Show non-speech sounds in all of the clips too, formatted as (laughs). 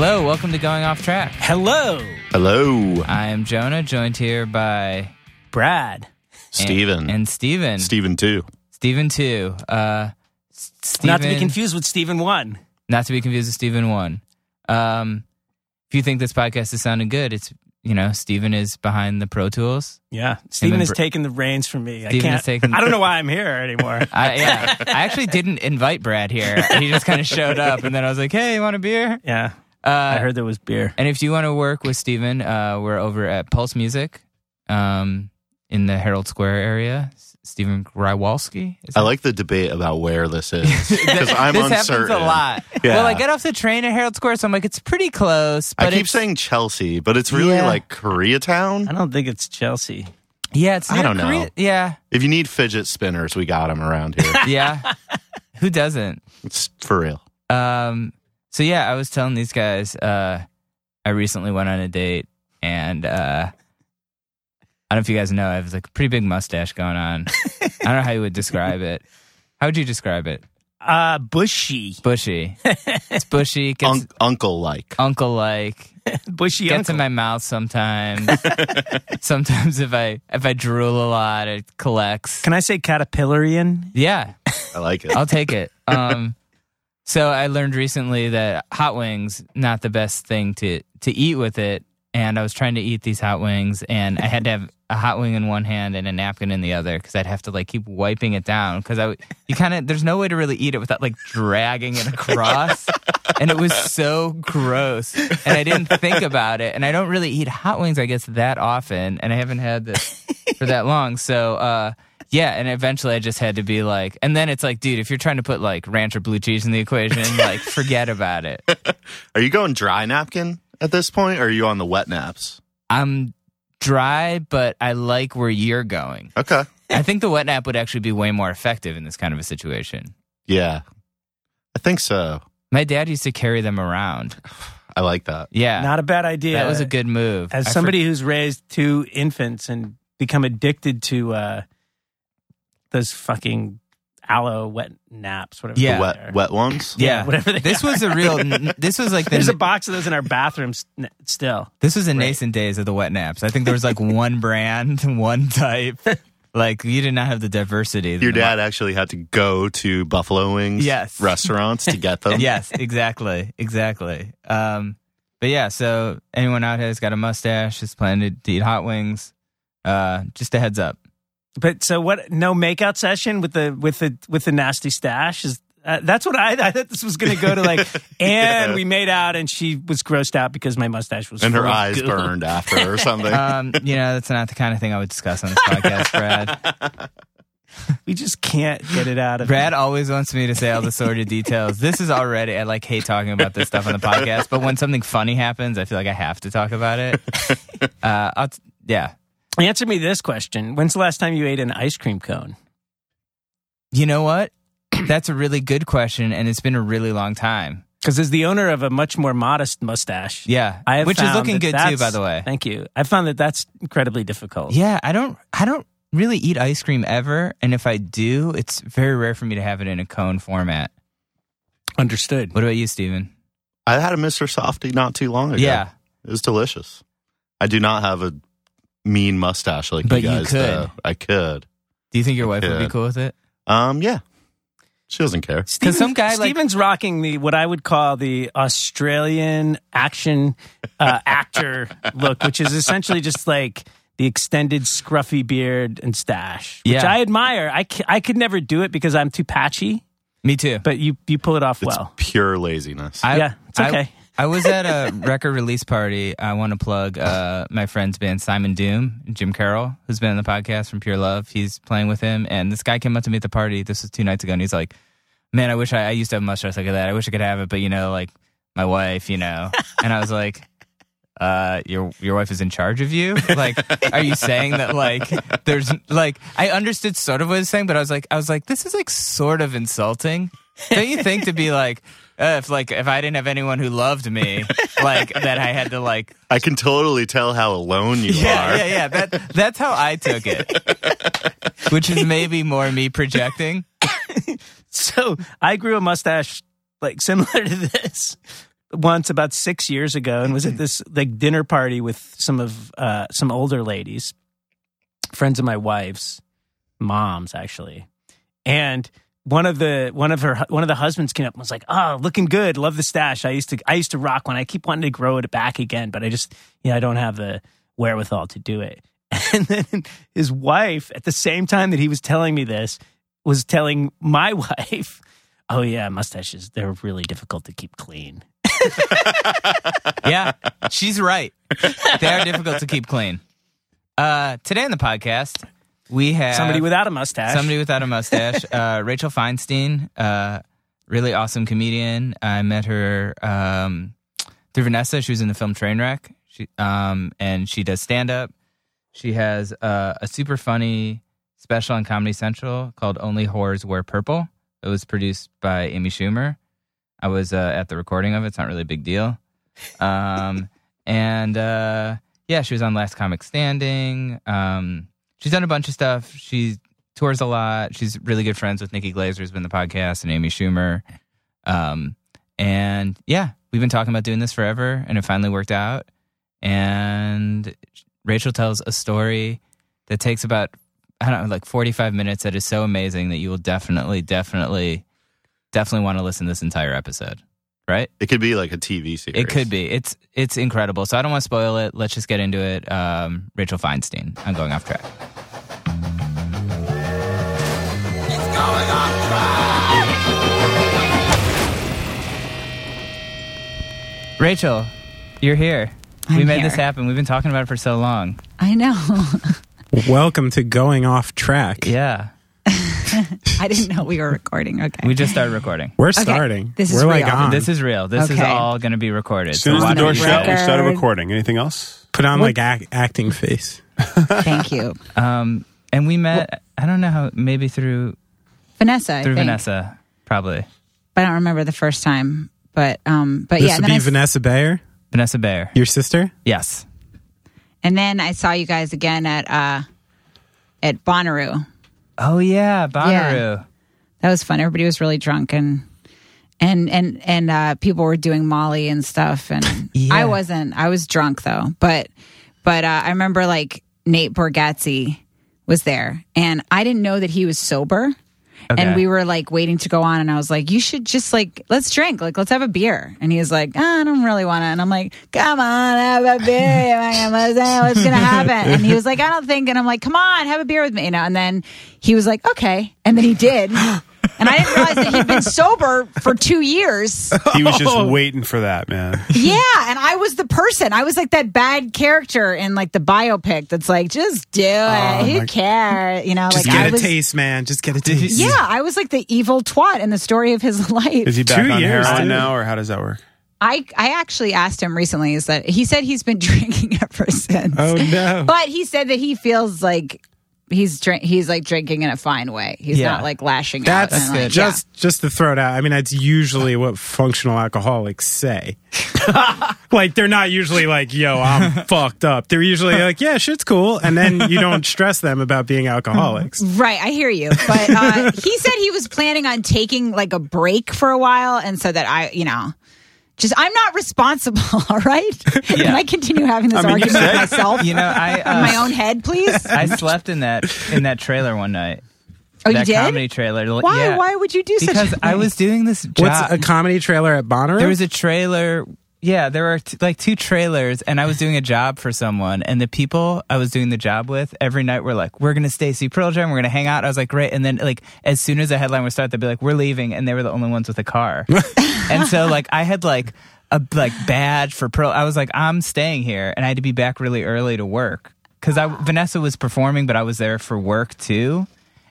Hello, welcome to Going Off Track. Hello, Hello, I am Jonah, joined here by Brad. Steven. and Steven. Steven too. Steven too. Uh, S- Steven, Not to be confused with Stephen One. Not to be confused with Steven one. Um, if you think this podcast is sounding good, it's you know Steven is behind the Pro Tools. Yeah, Stephen and has Br- taken the reins from me. I Steven can't. has taken- I don't know why I'm here anymore. (laughs) I, yeah, I actually didn't invite Brad here. He just kind of showed up, and then I was like, "Hey, you want a beer?" yeah, I heard there was beer. And if you want to work with Steven, uh, we're over at Pulse Music um, in the Herald Square area. S- Steven Grywalski. I that- like the debate about where this is (laughs) because I'm this uncertain. happens a lot. Yeah. Well, I get off the train at Herald Square, so I'm like, it's pretty close. But I keep saying Chelsea, but it's really Yeah. like Koreatown. I don't think it's Chelsea. yeah, it's I don't know. Yeah, If you need fidget spinners, we got them around here. (laughs) yeah. Who doesn't? it's for real. Um, so yeah, I was telling these guys, uh, I recently went on a date, and uh, I don't know if you guys know, I have like a pretty big mustache going on. I don't know how you would describe it. How would you describe it? Uh, bushy, Bushy. It's bushy. Gets Un- uncle like. uncle like. (laughs) bushy. Gets uncle. in my mouth sometimes. (laughs) sometimes if I if I drool a lot, it collects. Can I say caterpillarian? Yeah, I like it. I'll take it. Um, so I learned recently that hot wings not the best thing to to eat with it, and I was trying to eat these hot wings, and I had to have a hot wing in one hand and a napkin in the other because I'd have to like keep wiping it down. Because I you kind of there's no way to really eat it without like dragging it across, (laughs) and it was so gross, and I didn't think about it, and I don't really eat hot wings I guess that often, and I haven't had this for that long, so. uh (laughs) yeah, and eventually I just had to be like, and then it's like, dude, if you're trying to put like ranch or blue cheese in the equation, (laughs) like, forget about it. (laughs) Are you going dry napkin at this point, or are you on the wet naps? I'm dry, but I like where you're going. Okay. I think the wet nap would actually be way more effective in this kind of a situation. Yeah, I think so. My dad used to carry them around. (sighs) I like that. Yeah, Not a bad idea. that was a good move. As I somebody who's raised two infants and become addicted to uh, those fucking aloe wet naps, whatever. Yeah. The wet wet ones. (laughs) for- yeah, whatever they This are. was a real. (laughs) This was like the. There's a box of those in our bathrooms still. This was the nascent days of the wet naps. I think there was like (laughs) one brand, one type. Like you did not have the diversity. that Your the dad actually had to go to Buffalo Wings Yes. restaurants to get them. yes, exactly, exactly. Um, but yeah, so anyone out here has got a mustache, is planning to eat hot wings. Uh, just a heads up. But so what? No makeout session with the with the with the nasty stash is. Uh, that's what I, I thought this was going to go to like, (laughs) and we made out, and she was grossed out because my mustache was And her eyes goo. burned after or something. (laughs) Um, you know, that's not the kind of thing I would discuss on this podcast, Brad. (laughs) We just can't get it out of Brad always wants me to say all the sordid details. This is already I like hate talking about this stuff on the podcast, but when something funny happens, I feel like I have to talk about it. Uh, I'll t- yeah. Answer me this question: When's the last time you ate an ice cream cone? You know what? (clears throat) That's a really good question, and it's been a really long time. Because as the owner of a much more modest mustache, Yeah, I have which is looking good too, that's- by the way. Thank you. I found that that's incredibly difficult. Yeah, I don't I don't really eat ice cream ever, and if I do, it's very rare for me to have it in a cone format. Understood. What about you, Steven? I had a Mr. Softee not too long ago. Yeah. It was delicious. I do not have a mean mustache like But you you guys. could. though. I could. Do you think your wife would be cool with it? Um, yeah. She doesn't care. Steven- some guy, like- Steven's rocking the what I would call the Australian action uh, (laughs) actor look, which is essentially just like the extended scruffy beard and stash, which Yeah. I admire. I, c- I could never do it because I'm too patchy, Me too. but you you pull it off It's well. pure laziness. I, Yeah, it's I- okay. I, was at a record release party. I want to plug uh, my friend's band, Simon Doom, Jim Carroll, who's been on the podcast from Pure Love. He's playing with him, and this guy came up to me at the party. This was two nights ago, and he's like, "Man, I wish I, I used to have mustache like that. I wish I could have it, but you know, like my wife, you know." (laughs) And I was like. Uh, your your wife is in charge of you. Like, are you saying that like there's like I understood sort of what he was saying, but I was like I was like this is like sort of insulting. Don't you think to be like uh, if like if I didn't have anyone who loved me, (laughs) like that I had to like I can totally tell how alone you yeah are. yeah yeah that that's how I took it, (laughs) which is maybe more me projecting. (laughs) So I grew a mustache like similar to this, once about six years ago and was at this like dinner party with some of uh, some older ladies, friends of my wife's moms actually, and one of the one of her one of the husbands came up and was like, "Oh, looking good. Love the stash. I used to I used to rock one. I keep wanting to grow it back again, but I just yeah, I don't have the wherewithal to do it." (laughs) And then his wife, at the same time that he was telling me this, was telling my (laughs) wife, "Oh yeah, mustaches. They're really difficult to keep clean." (laughs) yeah, she's right. They are difficult to keep clean. Uh, today on the podcast, we have Somebody without a mustache. somebody without a mustache. (laughs) uh, Rachel Feinstein, uh, really awesome comedian. I met her um, through Vanessa. She was in the film Trainwreck, she, um, and she does stand up. She has uh, a super funny special on Comedy Central called "Only Whores Wear Purple." It was produced by Amy Schumer. I was uh, at the recording of it. It's not really a big deal. Um, and uh, yeah, she was on Last Comic Standing. Um, she's done a bunch of stuff. She tours a lot. She's really good friends with Nikki Glazer, who's been the podcast, and Amy Schumer. Um, and yeah, we've been talking about doing this forever, and it finally worked out. And Rachel tells a story that takes about I don't know, like forty five minutes. That is so amazing that you will definitely, definitely, definitely want to listen to this entire episode. Right? It could be like a TV series. It could be. It's it's incredible. So I don't want to spoil it. Let's just get into it. Um, Rachel Feinstein. I'm going off track. It's going off track. Rachel, you're here. we I'm made this happen. We've been talking about it for so long. I know. (laughs) Welcome to Going Off Track. Yeah. (laughs) I didn't know we were recording. Okay. We just started recording. We're starting. This is We're like real. on. This is real. This is all going to be recorded. As soon as So the door it. shut, we started recording. Anything else? Put on like act, acting face. (laughs) Thank you. Um, and we met. I don't know how. Maybe through Vanessa. I through think. Vanessa. Probably But I don't remember the first time. But um but This yeah, and would then, be I, s- Vanessa Bayer, Vanessa Bayer. your sister. Yes. and then I saw you guys again at uh at Bonnaroo. Oh yeah, Bonnaroo. That was fun. Everybody was really drunk and and and and uh people were doing Molly and stuff and (laughs) Yeah. I wasn't. I was drunk though. But but uh, I remember like Nate Bargatze was there and I didn't know that he was sober. Okay. And we were like waiting to go on, and I was like, "You should just like let's drink, like let's have a beer." And he was like, "Ah, "I don't really want to." And I'm like, "Come on, have a beer. What's gonna happen?" And he was like, "I don't think." And I'm like, "Come on, have a beer with me," you know. And then he was like, "Okay," and then he did. (gasps) (laughs) And I didn't realize that he'd been (laughs) sober for two years. He was just (laughs) waiting for that, man. Yeah, and I was the person. I was like that bad character in like the biopic that's like, just do it. Oh, Who my- cares? You know, Just like get a was. taste, man. Just get a taste. Yeah, I was like the evil twat in the story of his (laughs) life. Is he back Two on years, heroin dude. now, or how does that work? I I actually asked him recently is that he said he's been drinking ever since. Oh no. But he said that he feels like he's drink he's like drinking in a fine way. He's Yeah. not like lashing That's out. and, like, just just to throw it out. I mean, that's usually what functional alcoholics say. (laughs) like they're not usually like, "Yo, I'm (laughs) fucked up." They're usually like, "Yeah, shit's cool," and then you don't stress them about being alcoholics. (laughs) Right, I hear you. But uh, he said he was planning on taking like a break for a while and so that I, you know, just I'm not responsible, (laughs) all right? Can I continue having this I mean, you argument with myself? You know, I in uh, my own head, please. I slept in that in that trailer one night. Oh, you did? comedy trailer. Why? Yeah. Why would you do such? Because a I thing? was doing this job. What's a comedy trailer at Bonnaroo? there was a trailer. Yeah, there were t- like two trailers, and I was doing a job for someone, and the people I was doing the job with every night were like, "We're gonna stay see Pearl Jam. We're gonna hang out." I was like, "Great!" And then like as soon as the headline would start, they'd be like, "We're leaving," and they were the only ones with a car. (laughs) and so like I had like a like badge for Pearl. I was like, "I'm staying here," and I had to be back really early to work because I Vanessa was performing, but I was there for work too.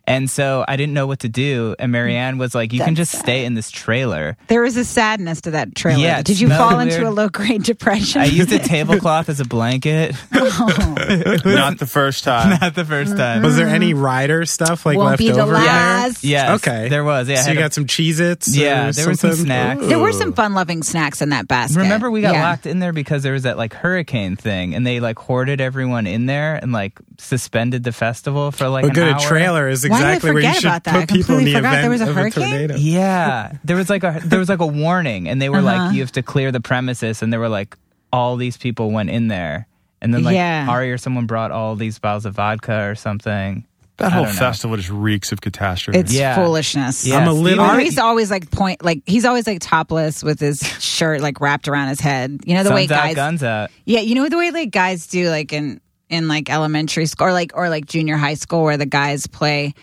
And so I didn't know what to do. And Marianne was like, You can That's just stay in this trailer. There was a sadness to that trailer. Yeah, Did you smelled fall into a low grade depression? I used a (laughs) tablecloth as a blanket. (laughs) Oh. Not the first time. Not the first time. was there any rider stuff like Won't left be the over? in there? last. Yes. Okay. There was. Yeah. So you a- got some Cheez-Its? Yeah, or there were some something? snacks. There were some fun loving snacks in that basket. Remember, we got Yeah. locked in there because there was that like hurricane thing, and they like hoarded everyone in there and like suspended the festival for like But an good, hour. a trailer is Why Why did I exactly where you forget should about that? put I people in completely the forgot event there was a of hurricane? a tornado. Yeah, there was like a there was like a warning, and they were Uh-huh. like, you have to clear the premises, and there were like all these people went in there, and then like Yeah. Ari or someone brought all these bottles of vodka or something. That I whole don't know. festival just reeks of catastrophe. It's Yeah. foolishness. Yeah, I'm a little- Steve- Ari's always like point like he's always like topless with his shirt like wrapped around his head. You know the way Sun's out, guys guns out. Yeah, you know the way like guys do like in in like elementary school or like or like junior high school where the guys play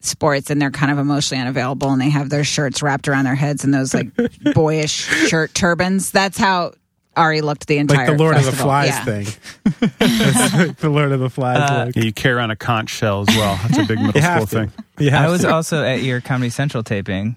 sports and they're kind of emotionally unavailable and they have their shirts wrapped around their heads and those like (laughs) boyish shirt turbans. That's how Ari looked the entire Like the Lord of the. Flies Yeah. thing. (laughs) Like the Lord of the Flies Uh, look. Yeah, you carry on a conch shell as well. That's a big (laughs) middle You school have to. thing. You have I was to. also at your Comedy Central taping.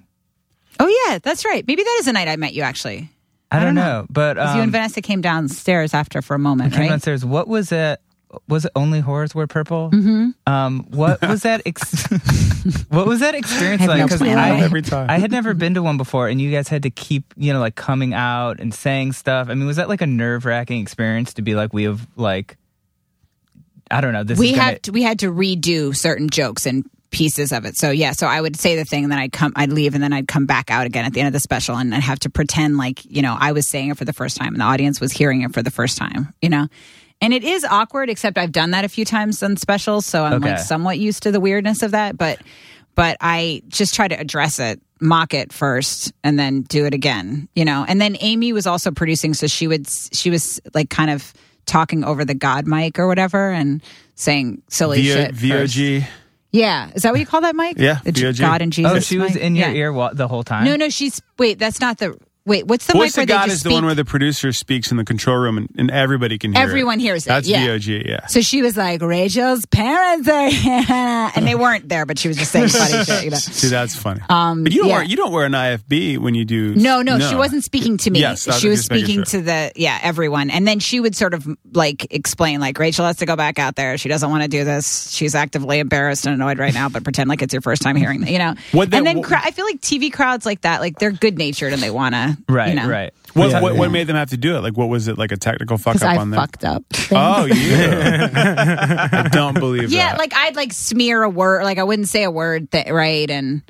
Oh yeah, that's right. Maybe that is the night I met you actually. I, I don't don't know, but 'Cause you and um, Vanessa came downstairs after for a moment, came right? downstairs. What was it? Was it only whores wear purple? Mm-hmm. Um, what was that? Ex- (laughs) what was that experience like? Because clue. I Every time. I had never been to one before, and you guys had to keep, you know, like coming out and saying stuff. I mean, was that like a nerve wracking experience to be like, we have like, I don't know. This we is gonna, had to, we had to redo certain jokes and pieces of it. So yeah, so I would say the thing, and then I'd come, I'd leave, and then I'd come back out again at the end of the special, and I'd have to pretend like you know I was saying it for the first time, and the audience was hearing it for the first time. You know. And it is awkward, except I've done that a few times on specials, so I'm like somewhat used to the weirdness of that. But, but I just try to address it, mock it first, and then do it again. You know. And then Amy was also producing, so she would she was like kind of talking over the God mic or whatever, and saying silly V- shit. first. VOG. Yeah, is that what you call that mic? Yeah, the J- VOG. God and oh, Jesus. oh, she was mic? in your Yeah. ear wa- the whole time. No, no, she's wait. That's not the wait. What's the Voice mic where of they God just is the speak? one where the producer speaks in the control room and, and everybody can hear Everyone it. hears it, That's yeah. VOG, yeah. so she was like, Rachel's parents are here, (laughs) and they weren't there, but she was just saying funny shit. You know. (laughs) See, that's funny. Um, but you don't yeah. wear you don't wear an IFB when you do. No, no, she wasn't speaking to me. Yes, that she was speaking sure. to the yeah everyone, and then she would sort of like explain like Rachel has to go back out there. She doesn't want to do this. She's actively embarrassed and annoyed right now, but pretend like it's your first time hearing that. You know. What they- and then I feel like TV crowds like that, like they're good natured and they want to right, you know, right. What, Yeah. what, what made them have to do it? Like, what was it? Like a technical fuck up I on there? fucked up. Oh, yeah. (laughs) I don't believe Yeah, that. like I'd like smear a word, like I wouldn't say a word that right, and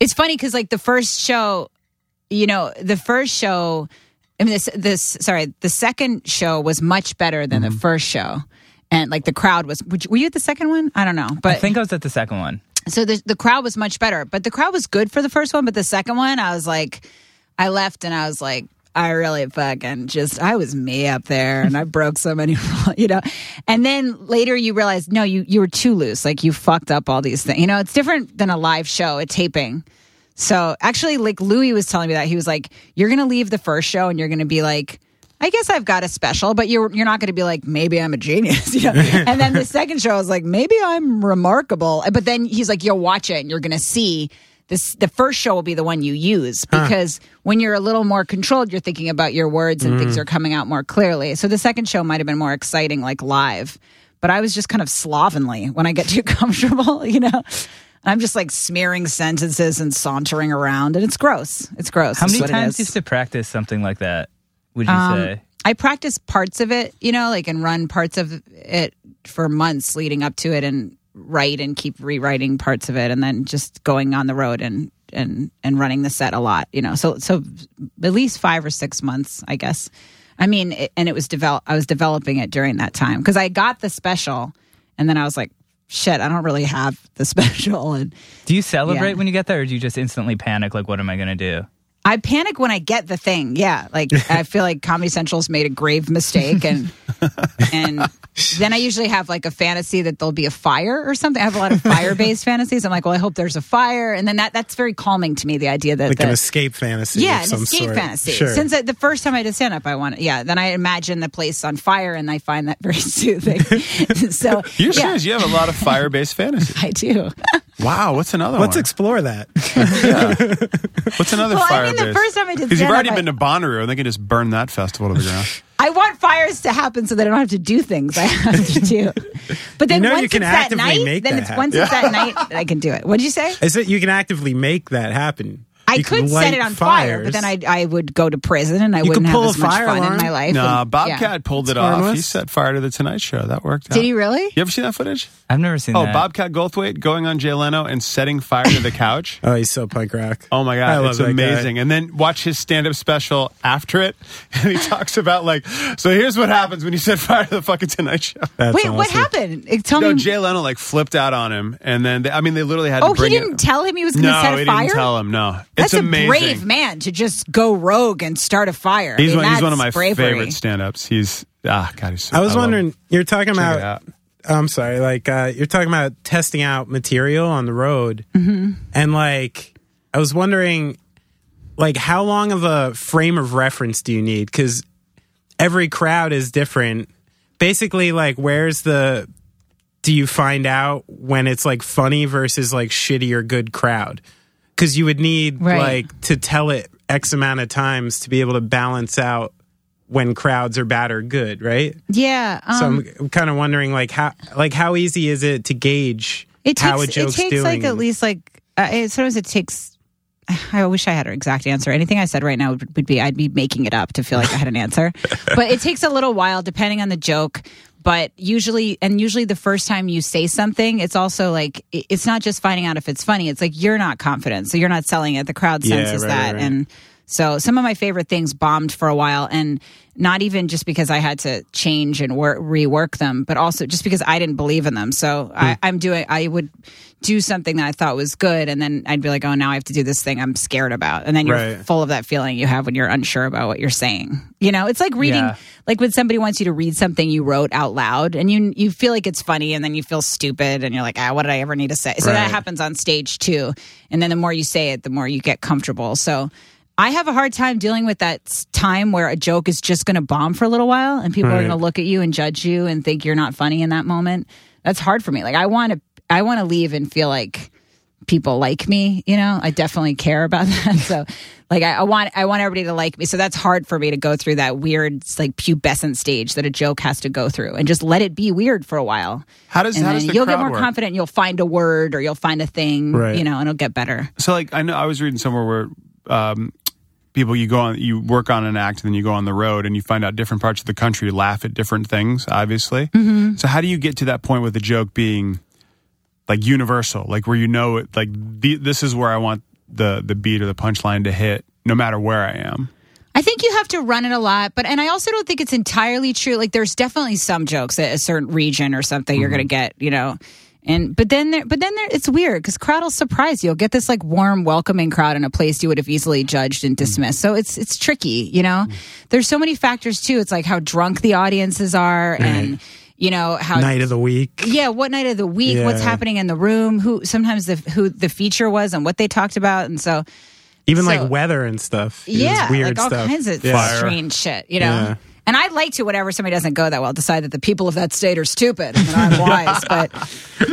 it's funny because like the first show, you know, the first show, I mean this this sorry, the second show was much better than Mm-hmm. the first show, and like the crowd was. would you- Were you at the second one? I don't know, but I think I was at the second one. so the the crowd was much better, but the crowd was good for the first one, but the second one, I was like, I left and I was like. I really fucking just I was me up there and I (laughs) broke so many (laughs) you know. And then later you realize no, you you were too loose. Like you fucked up all these things. You know, it's different than a live show, a taping. So actually like Louis was telling me that he was like, You're gonna leave the first show and you're gonna be like I guess I've got a special, but you're you're not going to be like maybe I'm a genius, (laughs) you know. and then the second show is like maybe I'm remarkable, but then he's like you'll watch it and you're going to see this. The first show will be the one you use because when you're a little more controlled, you're thinking about your words and things are coming out more clearly. So the second show might have been more exciting, like live. But I was just kind of slovenly when I get too (laughs) comfortable, you know. I'm just like smearing sentences and sauntering around, and it's gross. It's gross. How many times do to practice something like that? Would you Um, say? I practice parts of it, you know, like and run parts of it for months leading up to it and write and keep rewriting parts of it and then just going on the road and and and running the set a lot, you know. So so at least 5 or 6 months, I guess. I mean, it, and it was develop I was developing it during that time cuz I got the special and then I was like shit, I don't really have the (laughs) special and Do you celebrate yeah. when you get there, or do you just instantly panic? Like, what am I going to do? I panic when I get the thing. Yeah, like I feel like Comedy Central's made a grave mistake, and and then I usually have like a fantasy that there'll be a fire or something. I have a lot of fire based fantasies. I'm like, well, I hope there's a fire, and then that that's very calming to me. The idea that like that, an escape fantasy. yeah, of an escape sort. fantasy. Sure. Since the first time I did stand up, I want yeah. Then I imagine the place on fire, and I find that very (laughs) soothing. (laughs) so You're yeah, serious? You have a lot of fire based fantasies. (laughs) I do. Wow, what's another one? Let's explore that. What's another Well, I fire the first time I did Because you've stand-up, already I- been to Bonnaroo and they can just burn that festival to the ground. (laughs) I want fires to happen so that I don't have to do things I (laughs) have to do. But then You know once you can it's at actively night, make then that it's once it's at (laughs) night that I can do it. What'd you say? Is that you can actively make that happen? I You could set it on fire, but then I I would go to prison and I You wouldn't could have pull as a much fire fun in my life. Nah, and- Bobcat yeah. pulled it off. He set fire to the Tonight Show. That worked out. Did he really? You ever seen that footage? I've never seen Oh, that. Bobcat Goldthwait going on Jay Leno and setting fire to the couch. (laughs) Oh, he's so punk rock. Oh my I god, love it's that guy. amazing! And then watch his stand-up special after it, (laughs) and he talks about like, so here's what happens when you set fire to the fucking Tonight Show. (laughs) That's Wait, what happened? Tell No, me. Jay Leno like flipped out on him, and then they, I mean they literally had to oh, he didn't it. tell him he was going to no, set a he fire. didn't tell him. No, That's it's amazing. a brave man to just go rogue and start a fire. I He's mean, one, he's one of my bravery. favorite stand-ups. He's ah, God, he's. So, I was love wondering, you're talking Check about. I'm sorry, like uh, you're talking about testing out material on the road, Mm-hmm. and like I was wondering, like how long of a frame of reference do you need? Because every crowd is different. Basically, like where's the do you find out when it's like funny versus like shitty or good crowd? Because you would need Right. like to tell it x amount of times to be able to balance out when crowds are bad or good, right? Yeah. Um, So I'm, I'm kind of wondering, like how like how easy is it to gauge it how a takes it takes doing? like at least like uh, it, sometimes it takes. I wish I had an exact answer. Anything I said right now would, would be I'd be making it up to feel like I had an answer. (laughs) but it takes a little while depending on the joke. But usually, and usually the first time you say something, it's also like it's not just finding out if it's funny. It's like you're not confident, so you're not selling it. The crowd Yeah, senses right, that, right, right. and so some of my favorite things bombed for a while, and not even just because I had to change and work, rework them, but also just because I didn't believe in them. So Hmm. I, I'm doing. I would do something that I thought was good, and then I'd be like, "Oh, now I have to do this thing I'm scared about," and then you're Right. full of that feeling you have when you're unsure about what you're saying. You know, it's like reading, Yeah. like when somebody wants you to read something you wrote out loud, and you you feel like it's funny, and then you feel stupid, and you're like, "Ah, what did I ever need to say?" So that happens on stage too, and then the more you say it, the more you get comfortable. So. I have a hard time dealing with that time where a joke is just going to bomb for a little while and people are going to look at you and judge you and think you're not funny in that moment. That's hard for me. Like I want to I want to leave and feel like people like me, you know? I definitely care about (laughs) that. So like I, I want I want everybody to like me. So that's hard for me to go through that weird like pubescent stage that a joke has to go through and just let it be weird for a while. How does And how does the you'll get more work? confident, you'll find a word or you'll find a thing, Right. you know, and it'll get better. So like I know I was reading somewhere where um, people you go on you work on an act and then you go on the road and you find out different parts of the country laugh at different things. Obviously, mm-hmm. so how do you get to that point with the joke being like universal, like where you know it, like the, this is where I want the the beat or the punchline to hit, no matter where I am. I think you have to run it a lot, but and I also don't think it's entirely true. Like there's definitely some jokes at a certain region or something you're going to get, you know. And but then there, but then there, it's weird because crowd will surprise you. You'll get this like warm, welcoming crowd in a place you would have easily judged and dismissed. So it's it's tricky, you know. Mm. There's so many factors too. It's like how drunk the audiences are, and you know how night of the week. yeah, what night of the week, what's happening in the room, who sometimes the who the feature was and what they talked about, and so Even So- like weather and stuff. Yeah, weird like all stuff. kinds of Yeah. strange shit, you know. Yeah. And I'd like to, whenever somebody doesn't go that well, decide that the people of that state are stupid and that I'm (laughs) wise. but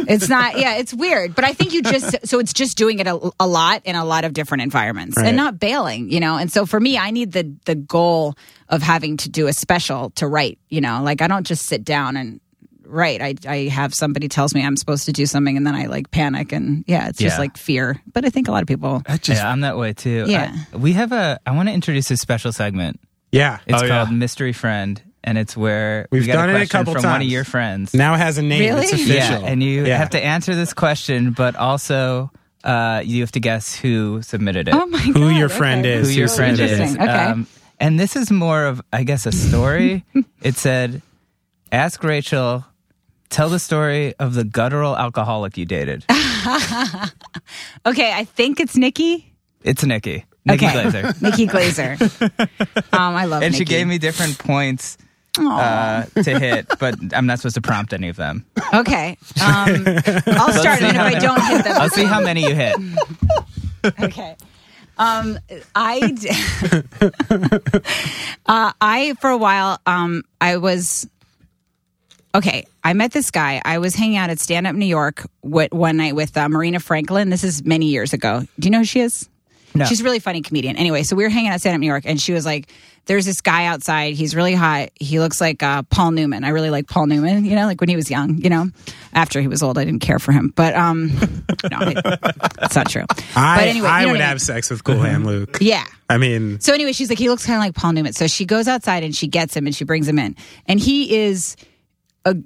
it's not. Yeah, it's weird. But I think you just so it's just doing it a, a lot in a lot of different environments Right. and not bailing, you know. And so for me, I need the the goal of having to do a special to write. You know, like I don't just sit down and write. I I have somebody tells me I'm supposed to do something, and then I like panic and yeah, it's just Yeah. like fear. But I think a lot of people. Just yeah, I'm that way too. Yeah. I- we have a. I want to introduce a special segment. Yeah. It's Oh, called yeah. Mystery Friend, and it's where We've we got done it a question couple from one of times. your friends. Now it has a name. Really? It's official. Yeah, and you Yeah. have to answer this question, but also uh, you have to guess who submitted it. Oh my god! Who your friend okay. is. who your who friend is. Okay. Um, and this is more of, I guess, a story. (laughs) it said, "Ask Rachel." Tell the story of the guttural alcoholic you dated. (laughs) Okay, I think it's Nikki. It's Nikki. Nikki Okay. Glazer. (laughs) Nikki Glazer. um, I love. And she gave me different points uh, to hit, but I'm not supposed to prompt any of them. okay, um, (laughs) I'll start, and if I don't hit them, I'll see how many you hit. okay. Um, I, d- (laughs) uh, I for a while, um, I was okay. I met this guy. I was hanging out at Stand Up New York with, one night with uh, Marina Franklin. This is many years ago. Do you know who she is? No. She's a really funny comedian. Anyway, so we were hanging out stand up New York, and she was like, "There's this guy outside. He's really hot. He looks like uh, Paul Newman. I really like Paul Newman. You know, like when he was young. You know, after he was old, I didn't care for him. But um, (laughs) no, it's not true. I, but anyway, I you know would what I have sex with Cool Hand Luke. Yeah. I mean, So anyway, she's like, he looks kind of like Paul Newman. So she goes outside and she gets him and she brings him in, and he is ag-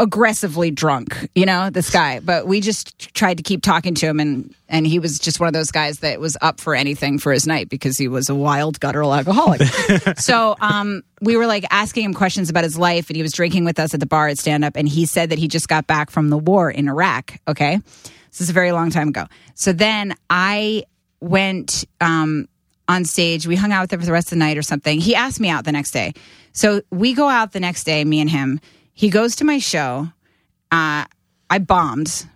aggressively drunk, you know, this guy. But we just tried to keep talking to him, and and he was just one of those guys that was up for anything for his night because he was a wild guttural alcoholic. (laughs) so um, we were like asking him questions about his life, and he was drinking with us at the bar at stand up, and he said that he just got back from the war in Iraq. Okay, this is a very long time ago. So then I went um, on stage. We hung out with him for the rest of the night or something. He asked me out the next day. So we go out the next day, me and him. He goes to my show. Uh, I bombed.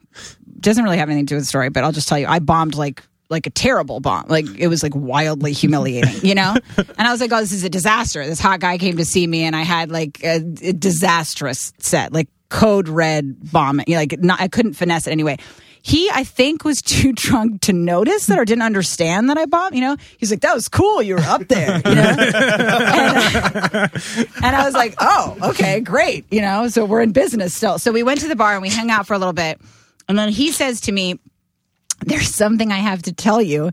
Doesn't really have anything to do with the story, but I'll just tell you, I bombed like like a terrible bomb. Like it was like wildly humiliating, you know? (laughs) And I was like, oh, this is a disaster. This hot guy came to see me and I had like a, a disastrous set, like code red bomb. You know, like not, I couldn't finesse it anyway. He, I think, was too (laughs) drunk to notice that or didn't understand that I bombed. You know, he's like, "That was cool. You were up there." You know, (laughs) and, and I was like, "Oh, okay, great." You know, so we're in business still. So we went to the bar and we hung out for a little bit, and then he says to me, "There's something I have to tell you."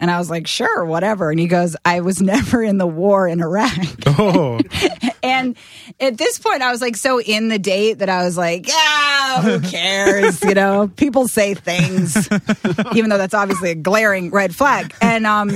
And I was like, sure, whatever. And he goes, I was (laughs) never in the war in Iraq. oh, (laughs) And at this point, I was like so in the date that I was like, yeah, who (laughs) cares? you know, people say things, even though that's obviously a glaring red flag. And um,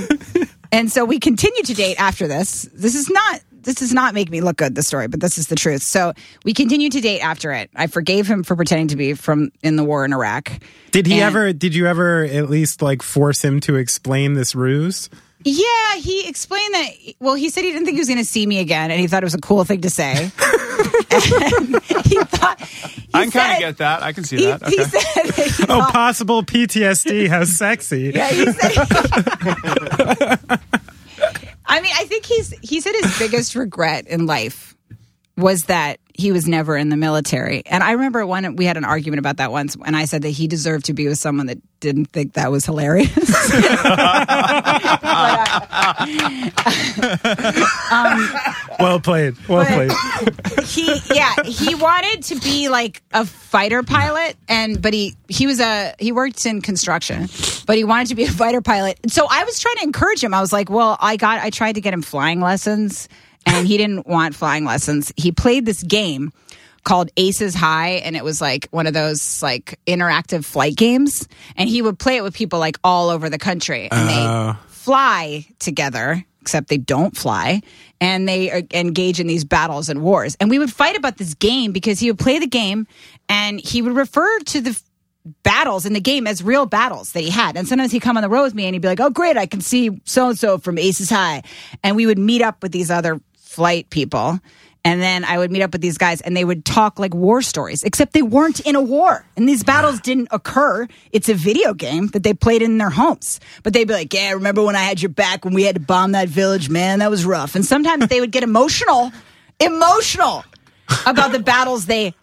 and so we continued to date after this. This is not. This does not make me look good, the story, but this is the truth. So we continued to date after it. I forgave him for pretending to be from in the war in Iraq. did he And- ever? Did you ever at least like force him to explain this ruse? Yeah, he explained that. Well, he said he didn't think he was going to see me again, and he thought it was a cool thing to say. (laughs) and he thought. He I can kind of get that. I can see He, that. he said. that he Oh, thought- possible PTSD. How sexy. yeah, he said. (laughs) (laughs) I mean, I think he's he said his biggest regret in life was that he was never in the military. And I remember one we had an argument about that once, and I said that he deserved to be with someone that didn't think that was hilarious. (laughs) Uh, (laughs) um, well played. Well played. he yeah he wanted to be like a fighter pilot and but he he was a he worked in construction but he wanted to be a fighter pilot so i was trying to encourage him i was like well i got i tried to get him flying lessons and he didn't want flying lessons he played this game called aces high and it was like one of those like interactive flight games and he would play it with people like all over the country and Oh. they fly together, except they don't fly, and they uh, engage in these battles and wars. And we would fight about this game because he would play the game and he would refer to the f- battles in the game as real battles that he had. And sometimes he'd come on the road with me and he'd be like, oh, great, I can see so and so from Aces High. And we would meet up with these other flight people. And then I would meet up with these guys and they would talk like war stories, except they weren't in a war. And these battles (sighs) didn't occur. It's a video game that they played in their homes. But they'd be like, Yeah, remember when I had your back when we had to bomb that village? Man, that was rough. And sometimes they would get emotional, emotional about the battles they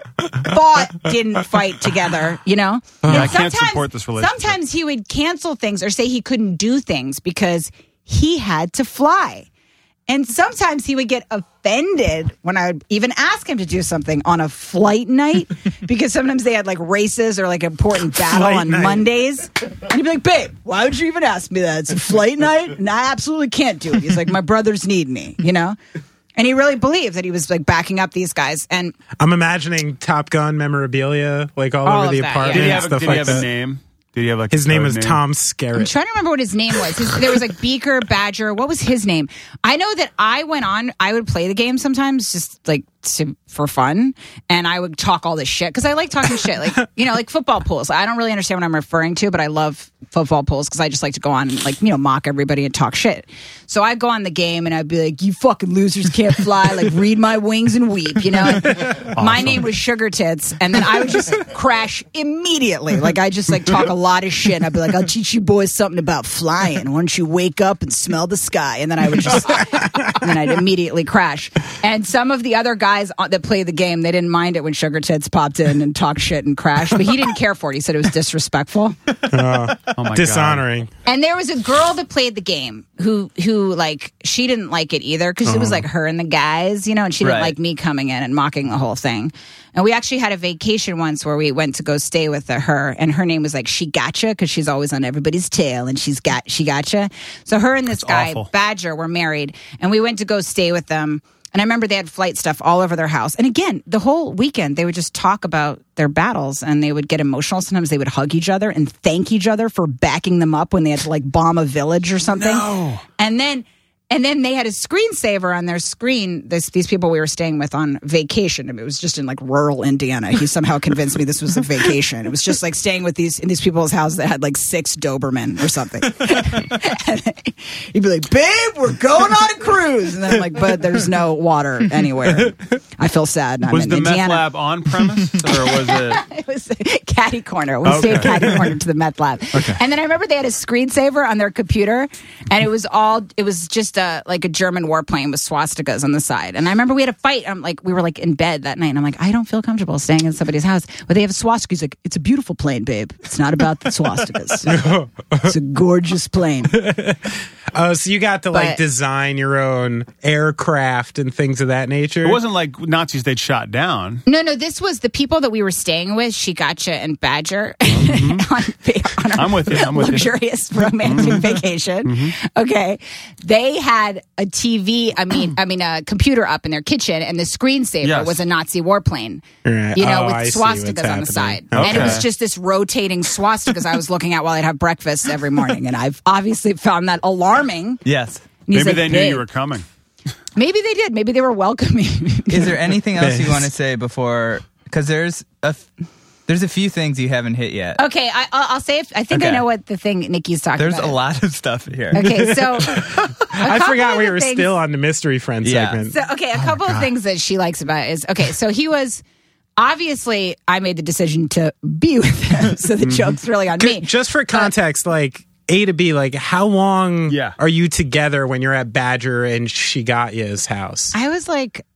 fought didn't fight together, you know? Uh-huh. And I can't support this relationship. Sometimes he would cancel things or say he couldn't do things because he had to fly. And sometimes he would get offended when I would even ask him to do something on a flight night (laughs) because sometimes they had like races or like important battle Flight on night. Mondays. And he'd be like, babe, why would you even ask me that? It's a flight night and I absolutely can't do it. He's like, my brothers need me, you know? And he really believed that he was like backing up these guys. And I'm imagining Top Gun memorabilia like all, All over of the that, yeah. apartment Did he and have, a, stuff did he like have a that. name? Did he have like His a name code was Tom I'm trying to remember what his name was. His, there was like Beaker, Badger. What was his name? I know that I went on. I would play the game sometimes, just like to, for fun, and I would talk all this shit because I like talking shit, like (laughs) you know, like football pools. I don't really understand what I'm referring to, but I love football pools because I just like to go on and like you know mock everybody and talk shit. So I'd go on the game and I'd be like, "You fucking losers can't fly! (laughs) Like read my wings and weep," you know. And (laughs) My name was Sugar Tits, and then I would just crash immediately. Like I just like talk a lot of shit. And I'd be like, "I'll teach you boys something about flying. Why don't you wake up and smell the sky?" And then I would just, and then I'd immediately crash. And some of the other guys guys on- that played the game, they didn't mind it when Sugar Tits popped in and talked shit and crashed, but he didn't care for it. He said it was disrespectful. (laughs) Oh, oh my God. Dishonoring. And there was a girl that played the game who who like she didn't like it either because it was uh-huh. like her and the guys, you know, and she didn't Right. like me coming in and mocking the whole thing. And we actually had a vacation once where we went to go stay with her, and her name was like she gotcha because she's always on everybody's tail, and she's got she gotcha. So her and this guy awful. Badger were married, and we went to go stay with them. And I remember they had flight stuff all over their house. And again, the whole weekend they would just talk about their battles and they would get emotional. Sometimes they would hug each other and thank each other for backing them up when they had to like bomb a village or something. And then and then they had a screensaver on their screen. This, these people we were staying with on vacation. I mean, it was just in like rural Indiana. He somehow convinced me this was a vacation. It was just like staying with these in these people's houses that had like six Doberman or something. (laughs) He'd be like, "Babe, we're going on a cruise," and then I'm like, "But there's no water anywhere." I feel sad. I'm Was in the meth lab on premise or was it? (laughs) It was caddy corner. We stayed caddy corner to the meth lab. And then I remember they had a screensaver on their computer, and it was all it was just a like a German warplane with swastikas on the side. And I remember we had a fight. I'm like, we were like in bed that night, and I'm like, I don't feel comfortable staying in somebody's house, but they have a swastika. He's like, it's a beautiful plane, babe. It's not about the swastikas. (laughs) it's a gorgeous plane. (laughs) Oh, so you got to like But- design your own aircraft and things of that nature. It wasn't like Nazis they'd shot down. No, no, this was the people that we were staying with, Shigacha and Badger, (laughs) on, on Mm-hmm. I'm with you. I'm with you. Mm-hmm. luxurious romantic vacation. Okay, they had a TV. I mean, (clears throat) I mean, a computer up in their kitchen, and the screensaver Yes. was a Nazi warplane. Right. You know, Oh, with I swastikas on the side, happening. and it was just this rotating swastikas I was looking at while I'd have breakfast every morning, and I've obviously found that alarming. Yes. Maybe like, they knew "Babe." you were coming. Maybe they did. Maybe they were welcoming. Is there anything else you (laughs) want to say before? Because there's a f- there's a few things you haven't hit yet. okay, I, I'll, I'll say. If, I think I know what the thing Nikki's talking There's about. There's a lot of stuff here. Okay, (laughs) so I forgot we were still on the mystery friend Yeah. segment. So okay, a oh couple of things that she likes about it is okay. So he was obviously I made the decision to be with him, (laughs) so the mm-hmm. joke's really on me. Just for context, like A to B, like how long Yeah. are you together when you're at Badger and Shigatya's house? I was like,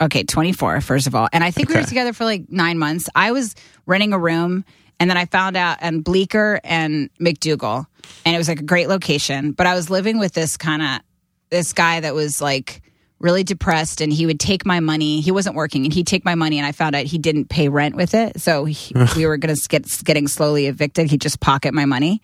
okay, 24, first of all. And I think we were together for like nine months. I was renting a room and then I found out and Bleecker and MacDougal. And it was like a great location. But I was living with this kind of this guy that was like really depressed and he would take my money. He wasn't working and he'd take my money and I found out he didn't pay rent with it. So he, we were going to get getting slowly evicted. He'd just pocket my money.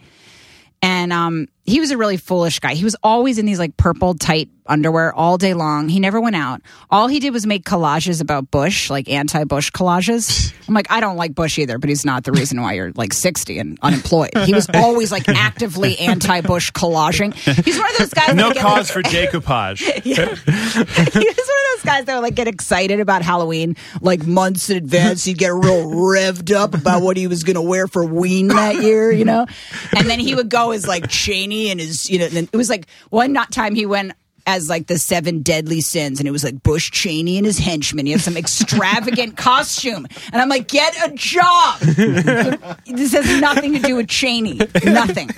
And um, he was a really foolish guy. He was always in these like purple tight underwear all day long. He never went out. All he did was make collages about Bush, like anti Bush collages. I'm like, I don't like Bush either, but he's not the reason why you're like 60 and unemployed. He was always like actively anti Bush collaging. He's one of those guys. No that get, cause like, for decoupage. (laughs) he was those guys that like get excited about Halloween like months in advance. He'd get real revved up about what he was going to wear for Ween that year, you know. And then he would go as like Cheney and his, you know. And it was like one not time he went as like the seven deadly sins, and it was like Bush Cheney and his henchmen. He had some extravagant (laughs) costume, and I'm like, get a job. (laughs) this has nothing to do with Cheney. Nothing.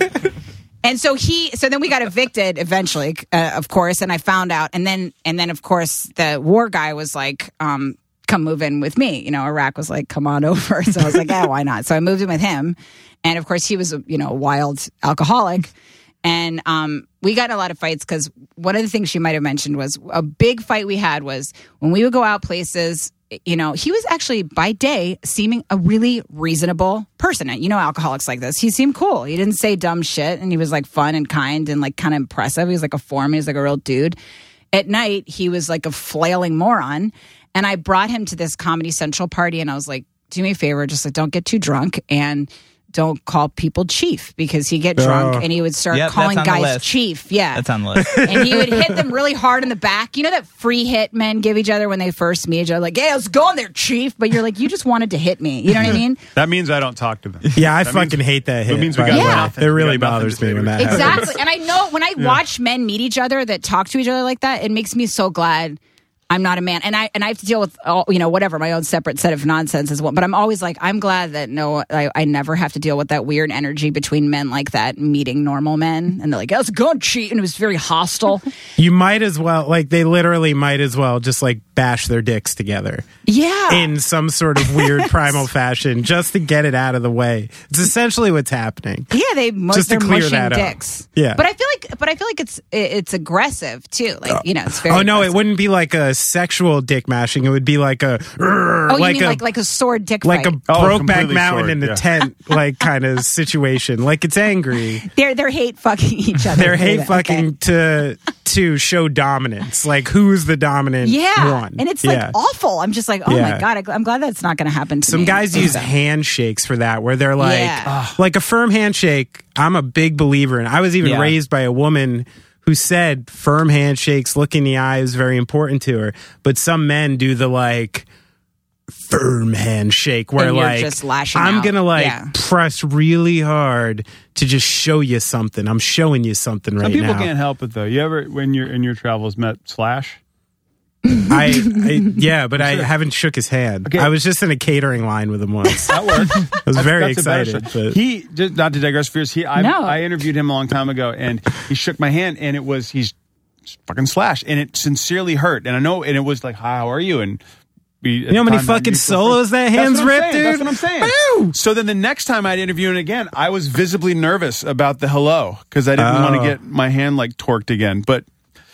And so he, so then we got evicted eventually, uh, of course, and I found out, and then, and then of course the war guy was like, um, come move in with me. You know, Iraq was like, come on (laughs) over. So I was like, yeah, why not? So I moved in with him, and of course he was, you know, a wild alcoholic, and um, we got a lot of fights because one of the things she might have mentioned was a big fight we had was when we would go out places you know, he was actually by day seeming a really reasonable person. You know, alcoholics like this. He seemed cool. He didn't say dumb shit and he was like fun and kind and like kind of impressive. He was like a foreman. He was like a real dude. At night, he was like a flailing moron. And I brought him to this Comedy Central party and I was like, do me a favor, just like don't get too drunk and don't call people chief because he'd get drunk Oh. and he would start Yep, calling that's on the guys chief. Yeah That's on the (laughs) list. and he would hit them really hard in the back. You know that free hit men give each other when they first meet each other, like, "Hey, how's it going there, chief?" But you're like, you just wanted to hit me. You know what I mean? (laughs) That means I don't talk to them. Yeah, I That fucking means- hate that hit. means we by got the way. nothing. It really We got nothing bothers me when that it. happens. Exactly. And I know when I watch men meet each other that talk to each other like that, it makes me so glad I'm not a man, and I and I have to deal with all you know whatever my own separate set of nonsense as well. But I'm always like, I'm glad that no, I, I never have to deal with that weird energy between men like that meeting normal men, and they're like, "That's good cheat," and it was very hostile. (laughs) You might as well, like, they literally might as well just like bash their dicks together yeah, in some sort of weird (laughs) primal fashion just to get it out of the way. It's essentially what's happening. yeah, they mu- Just to clear that up. dicks. Yeah. but I feel like, but I feel like it's it's aggressive too. Like uh, you know, it's oh, very. Oh no, it wouldn't be like a sexual dick mashing. It would be like a Oh, you like mean a like like a sword dick like fight? a Oh, Brokeback completely Mountain sword, in the yeah. tent (laughs) like kind of situation. Like it's angry. they're they're hate fucking each other. They're hate Okay. fucking to to show dominance. Like who's the dominant Yeah, one? and it's Yeah. awful. I'm just like, oh Yeah. my god, I, I'm glad that's not going to happen to Some me. guys use So- handshakes for that, where they're like, Yeah. Like a firm handshake. I'm a big believer and I was even Yeah. raised by a woman who said firm handshakes, look in the eye is very important to her. But some men do the like firm handshake, where like just I'm out. gonna like Yeah. press really hard to just show you something. I'm showing you something right now. Some people can't help it though. You ever, when you're in your travels, met Slash? I, I (laughs) yeah, but I haven't shook his hand. Okay. I was just in a catering line with him once. That works. (laughs) I was very That's excited. But He just not to digress, fierce. He I, No. I interviewed him a long time ago, and he shook my hand, and it was he's fucking slash, and it sincerely hurt, and I know, and it was like, "Hi, how are you?" And we, You know how many fucking solos that hand's ripped, dude? That's what I'm saying. So then the next time I'd interview him again, I was visibly nervous about the hello because I didn't want Oh. to get my hand like torqued again. But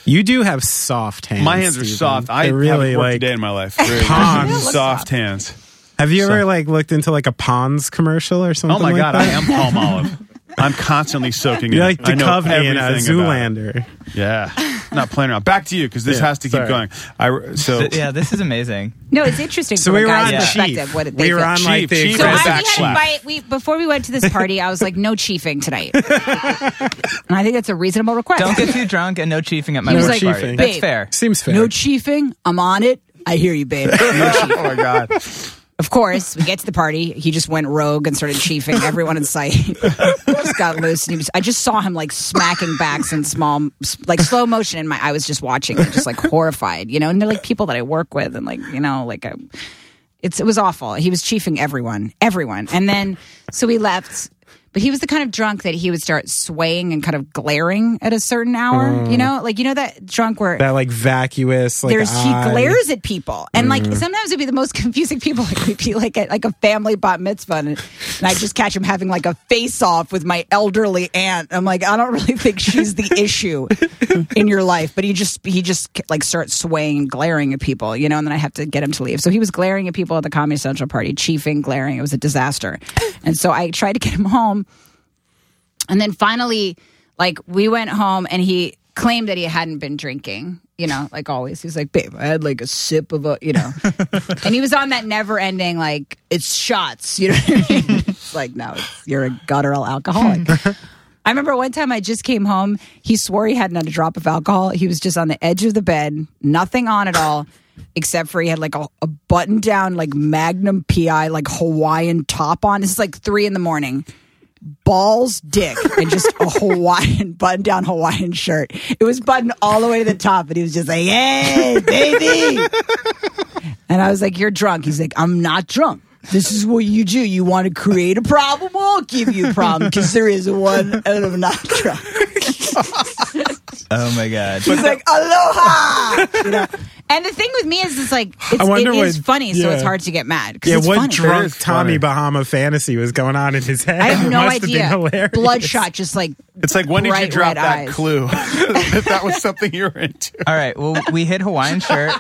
you do have soft hands. my hands are Steven. soft. I They're really haven't worked like. a day in my life. Really, (laughs) Palms. soft hands. Have you ever So- like looked into like a Pond's commercial or something? Oh my like god, that? I am palm olive. I'm constantly soaking (laughs) You're it. like I know Covenant in a everything about it. Zoolander. Yeah, not playing around. Back to you because this Yeah, has to keep sorry. going. I so Th- yeah, this is amazing. No, it's interesting So from we a were guy's on perspective. Chief. What they We were feel. on like Chief, the Chief So I, Right exact- back we had, slap. by, we, before we went to this party, I was like, no chiefing tonight. and (laughs) I think that's a reasonable request. Don't get too drunk and no chiefing at my He work like, party. That's fair. Seems fair. no chiefing. I'm on it. I hear you, babe. No (laughs) chiefing. oh my god, Of course, we get to the party. He just went rogue and started chiefing everyone in sight. (laughs) just got loose, and he was. I just saw him like smacking backs in small, like slow motion. In my, I was just watching, it, just like horrified, you know. And they're like people that I work with, and like you know, like I, it's it was awful. He was chiefing everyone, everyone, and then so we left. But he was the kind of drunk that he would start swaying and kind of glaring at a certain hour. You mm. know, like you know that drunk where that like vacuous. Like there's eye. he glares at people. And like mm. sometimes it'd be the most (laughs) confusing people. Like we'd be like at like a family bat mitzvah and, and i just catch him having like a face off with my elderly aunt. I'm like i don't really think she's the (laughs) issue in your life. But he just he just like starts swaying and glaring at people you know? And then i have to get him to leave. So he was glaring at people at the comedy central party chiefing glaring. It was a disaster. And so i tried to get him home and then finally, like we went home and he claimed that he hadn't been drinking, you know, like always. He's like, babe, I had like a sip of a, you know. (laughs) and he was on that never ending, like, it's shots, you know what I mean? (laughs) It's like, no, it's, you're a guttural alcoholic. I remember one time I just came home. He swore he hadn't had a drop of alcohol. He was just on the edge of the bed, nothing on at all, except for he had like a, a button down, like Magnum PI, like Hawaiian top on. This is like three in the morning balls dick and just a (laughs) Hawaiian button down Hawaiian shirt. It was buttoned all the way to the top, and he was just like, "Hey, baby!" And I was like, "You're drunk." He's like, "I'm not drunk." This is what you do. You want to create a problem? I'll give you a problem because there is one, and I'm not drunk. (laughs) (laughs) Oh my god. He's like, aloha. (laughs) You know? And the thing with me is, it's like, it's, I wonder it is what- funny, so yeah. it's hard to get mad. 'cause Yeah, it's what funny. drunk is Tommy funny. Bahama fantasy was going on in his head? I have It (laughs) no must have been idea. hilarious. Bloodshot, just like it's like when did you Bright drop red that eyes. clue that that was something you were into? All right. Well, we hit Hawaiian shirt.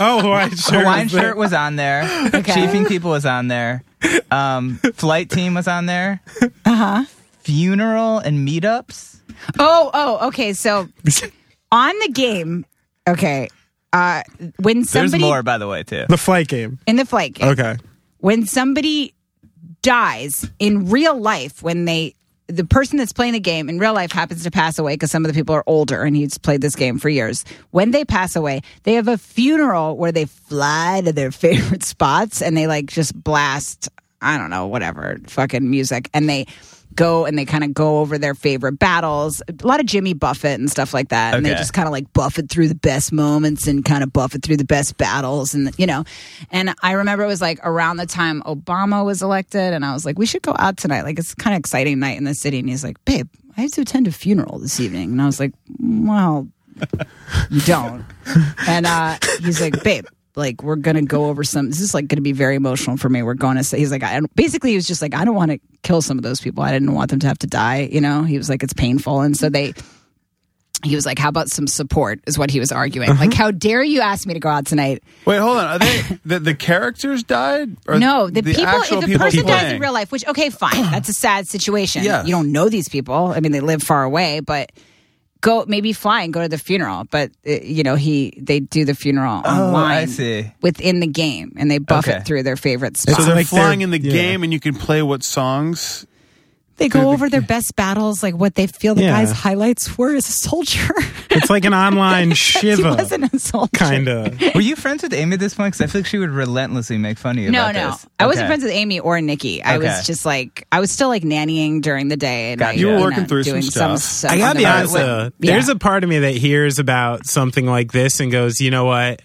Oh, Hawaiian shirt. Hawaiian was there. shirt was on there. Chiefing people was on there. Um, flight team was on there. Uh. Uh-huh. Funeral and meetups. Oh, oh, okay. So (laughs) on the game, okay, uh, when somebody There's more, by the way, too. The flight game. in the flight game, Okay. when somebody dies in real life, when they the person that's playing the game in real life happens to pass away because some of the people are older and he's played this game for years. When they pass away, they have a funeral where they fly to their (laughs) favorite spots and they like just blast, I don't know, whatever, fucking music. And they go and they kind of go over their favorite battles. A lot of Jimmy Buffett and stuff like that. And they just kind of like buffet through the best moments and kind of buffet through the best battles and you know. And I remember it was like around the time Obama was elected and I was like, we should go out tonight. Like it's kind of exciting night in the city. And he's like, babe, I have to attend a funeral this evening. And I was like, well, you don't. And uh, he's like, babe, like we're gonna go over some. This is like gonna be very emotional for me. We're going to say he's like, I don't, basically he was just like, I don't want to kill some of those people. I didn't want them to have to die. You know, he was like, it's painful, and so they. He was like, "How about some support?" Is what he was arguing. Uh-huh. Like, how dare you ask me to go out tonight? Wait, hold on. Are they (laughs) the, the characters died? Or No, the, people. actual the people person dies in real life, which okay, fine, that's a sad situation. (clears throat) Yeah. You don't know these people. I mean, they live far away, but go maybe fly and go to the funeral. But uh, you know, he they do the funeral Oh, online. I see. Within the game, and they buff Okay. it through their favorite spots. So they're like flying they're- in the yeah. game, and you can play what songs. They go over their best battles, like what they feel the Yeah. guy's highlights were as a soldier. It's like an (laughs) online he shiva, wasn't a soldier. kind of. Were you friends with Amy at this point? Because I feel like she would relentlessly make fun of you. No, about no. this. I wasn't Okay. friends with Amy or Nikki. I Okay. was just like, I was still like nannying during the day. And Gotcha. I, You were know, working through some doing stuff. stuff I gotta on be the road. honest though. Yeah. There's a part of me that hears about something like this and goes, you know what?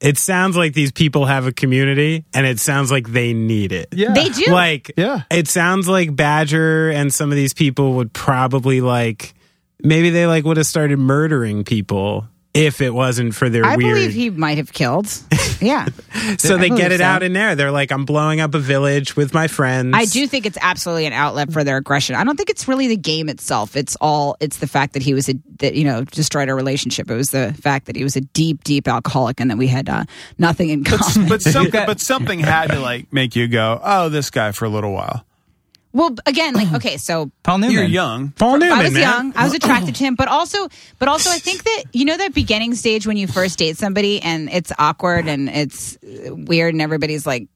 It sounds like these people have a community, and it sounds like they need it. Yeah, They do. Like, Yeah. it sounds like Badger and some of these people would probably like, maybe they like would have started murdering people if it wasn't for their I weird. believe he might have killed. (laughs) Yeah. so I they get it so. out in there. They're like, I'm blowing up a village with my friends. I do think it's absolutely an outlet for their aggression. I don't think it's really the game itself. It's all it's the fact that he was a that you know destroyed our relationship. It was the fact that he was a deep, deep alcoholic and that we had uh, nothing in common. but something, (laughs) but something had to like make you go, "Oh, this guy" for a little while. Well, again, like (clears throat) okay, so Paul Newman. You're young. Paul Newman, I was man. young. I was attracted to him, but also, but also, I think that you know that beginning stage when you first date somebody and it's awkward and it's uh, weird and everybody's like,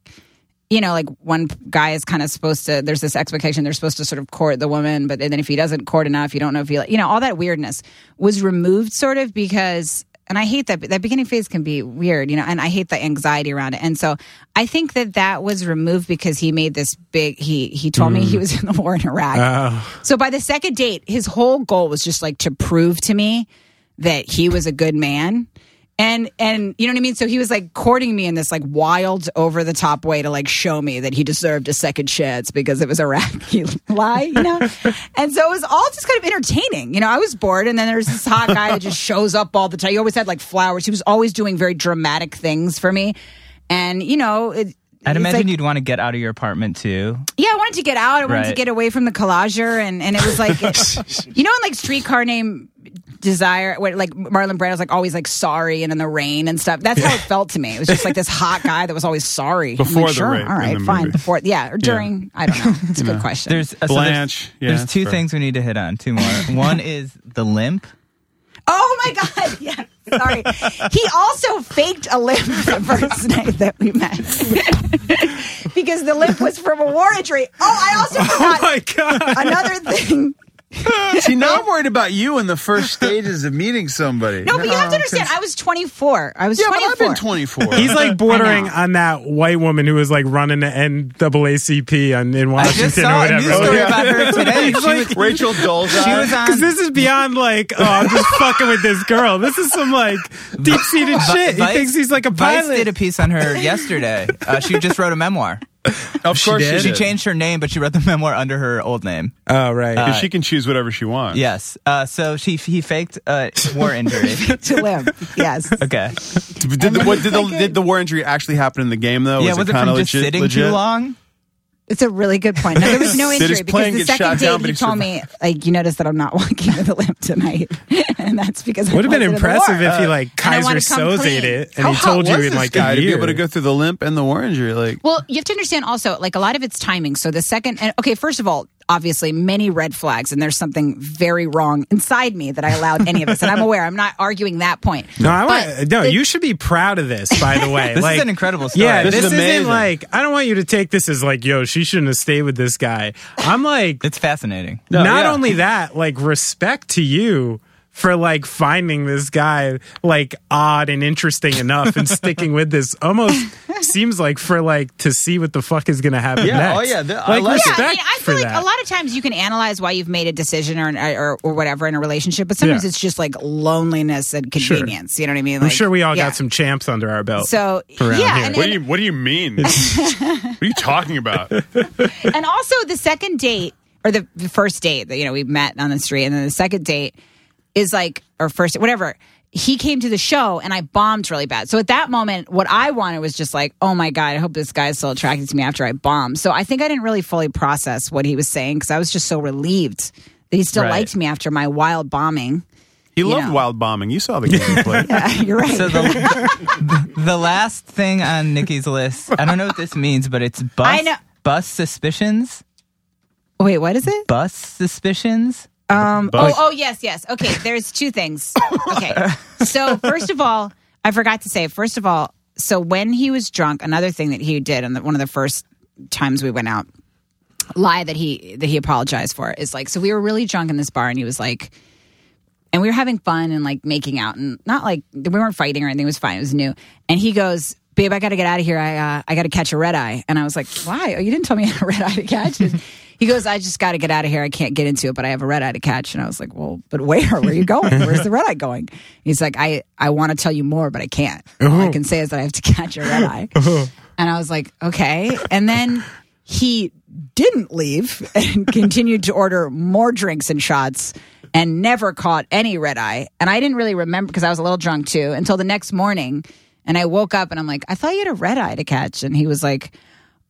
you know, like one guy is kind of supposed to. There's this expectation they're supposed to sort of court the woman, but then if he doesn't court enough, you don't know if he, like, you know, all that weirdness was removed sort of because. And I hate that that beginning phase can be weird, you know, and I hate the anxiety around it. And so I think that that was removed because he made this big. He he told me he mm. was in the (laughs) war in Iraq. Oh. So by the second date, his whole goal was just like to prove to me that he was a good man. And and you know what I mean? So he was like courting me in this like wild over the top way to like show me that he deserved a second chance because it was a Iraqi (laughs) lie, you know? and so it was all just kind of entertaining. You know, I was bored and then there's this hot guy that just shows up all the time. He always had like flowers. He was always doing very dramatic things for me. And you know, it, I'd imagine like- you'd want to get out of your apartment too. yeah, I wanted to get out. I wanted to get away from the collager, and and it was like, (laughs) you know, in like Streetcar Named Desire, where like Marlon Brando's like always like sorry and in the rain and stuff. That's how it felt to me. It was just like this hot guy that was always sorry. I'm Before like, the sure, rape all in right, the fine. movie. Before, yeah, or during. I don't know. It's a good question. There's uh, so there's- Blanche. Yeah, there's two fair. things we need to hit on. Two more. (laughs) One is the limp. Oh my god! (laughs) Yeah, sorry. He also faked a limp (laughs) the first night that we met because the limp was from a war injury. Oh, I also forgot. Oh forgot my god! another thing. (laughs) See, now I'm worried about you in the first stages of meeting somebody. No, but you have to understand. I was 24. I was Yeah, but 24. I've been 24. He's like bordering on that white woman who was like running the NAACP on, in I Washington just or saw a whatever. news story about her (laughs) today. He's She like- was, Rachel Dolezal. she was on. Because this is beyond like, oh, I'm just (laughs) fucking with this girl. This is some like deep seated shit. He Vice- thinks he's like a Vice pilot. did a piece on her yesterday. Uh, she just wrote a memoir. (laughs) of She course did? She changed her name, but she wrote the (laughs) memoir under her old name. oh, right. Because she can choose whatever she wants. Yes. Uh, so she he faked a war injury. (laughs) to live. Yes. Okay. Did the, what, did, the, did the war injury actually happen in the game though? yeah. was Was it, it from of just legit? sitting legit? too long? It's a really good point. No, there was no (laughs) injury because the second shot down, date but he he told me, like, you notice that I'm not walking with a limp tonight. (laughs) and that's because I Would have been wasn't in the impressive if he like Keyser wanna Soze clean. it and How he told you was in this like guy a to be able to go through the limp and the war injury? Like, Well, you have to understand also, like a lot of it's timing. So the second, and okay, first of all, obviously many red flags, and there's something very wrong inside me that I allowed any of this, and I'm aware. I'm not arguing that point. No, I But want. No, it- you should be proud of this. By the way, (laughs) This like, is an incredible story. Yeah, This this, is isn't amazing. like. I don't want you to take this as like, yo, she shouldn't have stayed with this guy. I'm like, It's fascinating. not yeah. only that, like respect to you for like finding this guy like odd and interesting enough and (laughs) sticking with this almost seems like for like to see what the fuck is gonna happen Yeah, oh, next. oh, yeah, the- I like, like respect Yeah, I mean, I feel like that. a lot of times you can analyze why you've made a decision or or, or whatever in a relationship, but sometimes Yeah. it's just like loneliness and Sure. convenience. You know what I mean? I'm sure we all yeah. got some champs under our belt. So yeah, here. and, What do you What do you mean? (laughs) what are you talking about? (laughs) and also the second date or the, the first date that you know we met on the street, and then the second date is like or first whatever. He came to the show and I bombed really bad. So at that moment, what I wanted was just like, oh my God, I hope this guy's still attracted to me after I bombed. So I think I didn't really fully process what he was saying because I was just so relieved that he still Right. liked me after my wild bombing. He You loved know. wild bombing. You saw the game he played. (laughs) Yeah, you're right. So the, the last thing on Nikki's list, I don't know what this means, but it's bus I know- bus suspicions. Wait, what is it? Bus suspicions. Um, oh, oh, yes, yes. Okay, there's two things. Okay. So, first of all, I forgot to say, first of all, so when he was drunk, another thing that he did on the, one of the first times we went out, lie that he that he apologized for is like, so we were really drunk in this bar and he was like, and we were having fun and like making out and not like we weren't fighting or anything. It was fine. It was new. And he goes, "Babe, I got to get out of here. I uh, I got to catch a red eye." And I was like, "Why? Oh, you didn't tell me I had a red eye to catch." (laughs) He goes, "I just got to get out of here. I can't get into it, but I have a red eye to catch." And I was like, "Well, but where? Where are you going? (laughs) Where's the red eye going?" He's like, "I I want to tell you more, but I can't. All I uh-huh. can say is that I have to (laughs) catch a red eye." Uh-huh. And I was like, "Okay." And then he didn't leave and (laughs) continued to order more drinks and shots and never caught any red eye. And I didn't really remember because I was a little drunk too until the next morning. And I woke up and I'm like, I thought you had a red eye to catch. And he was like,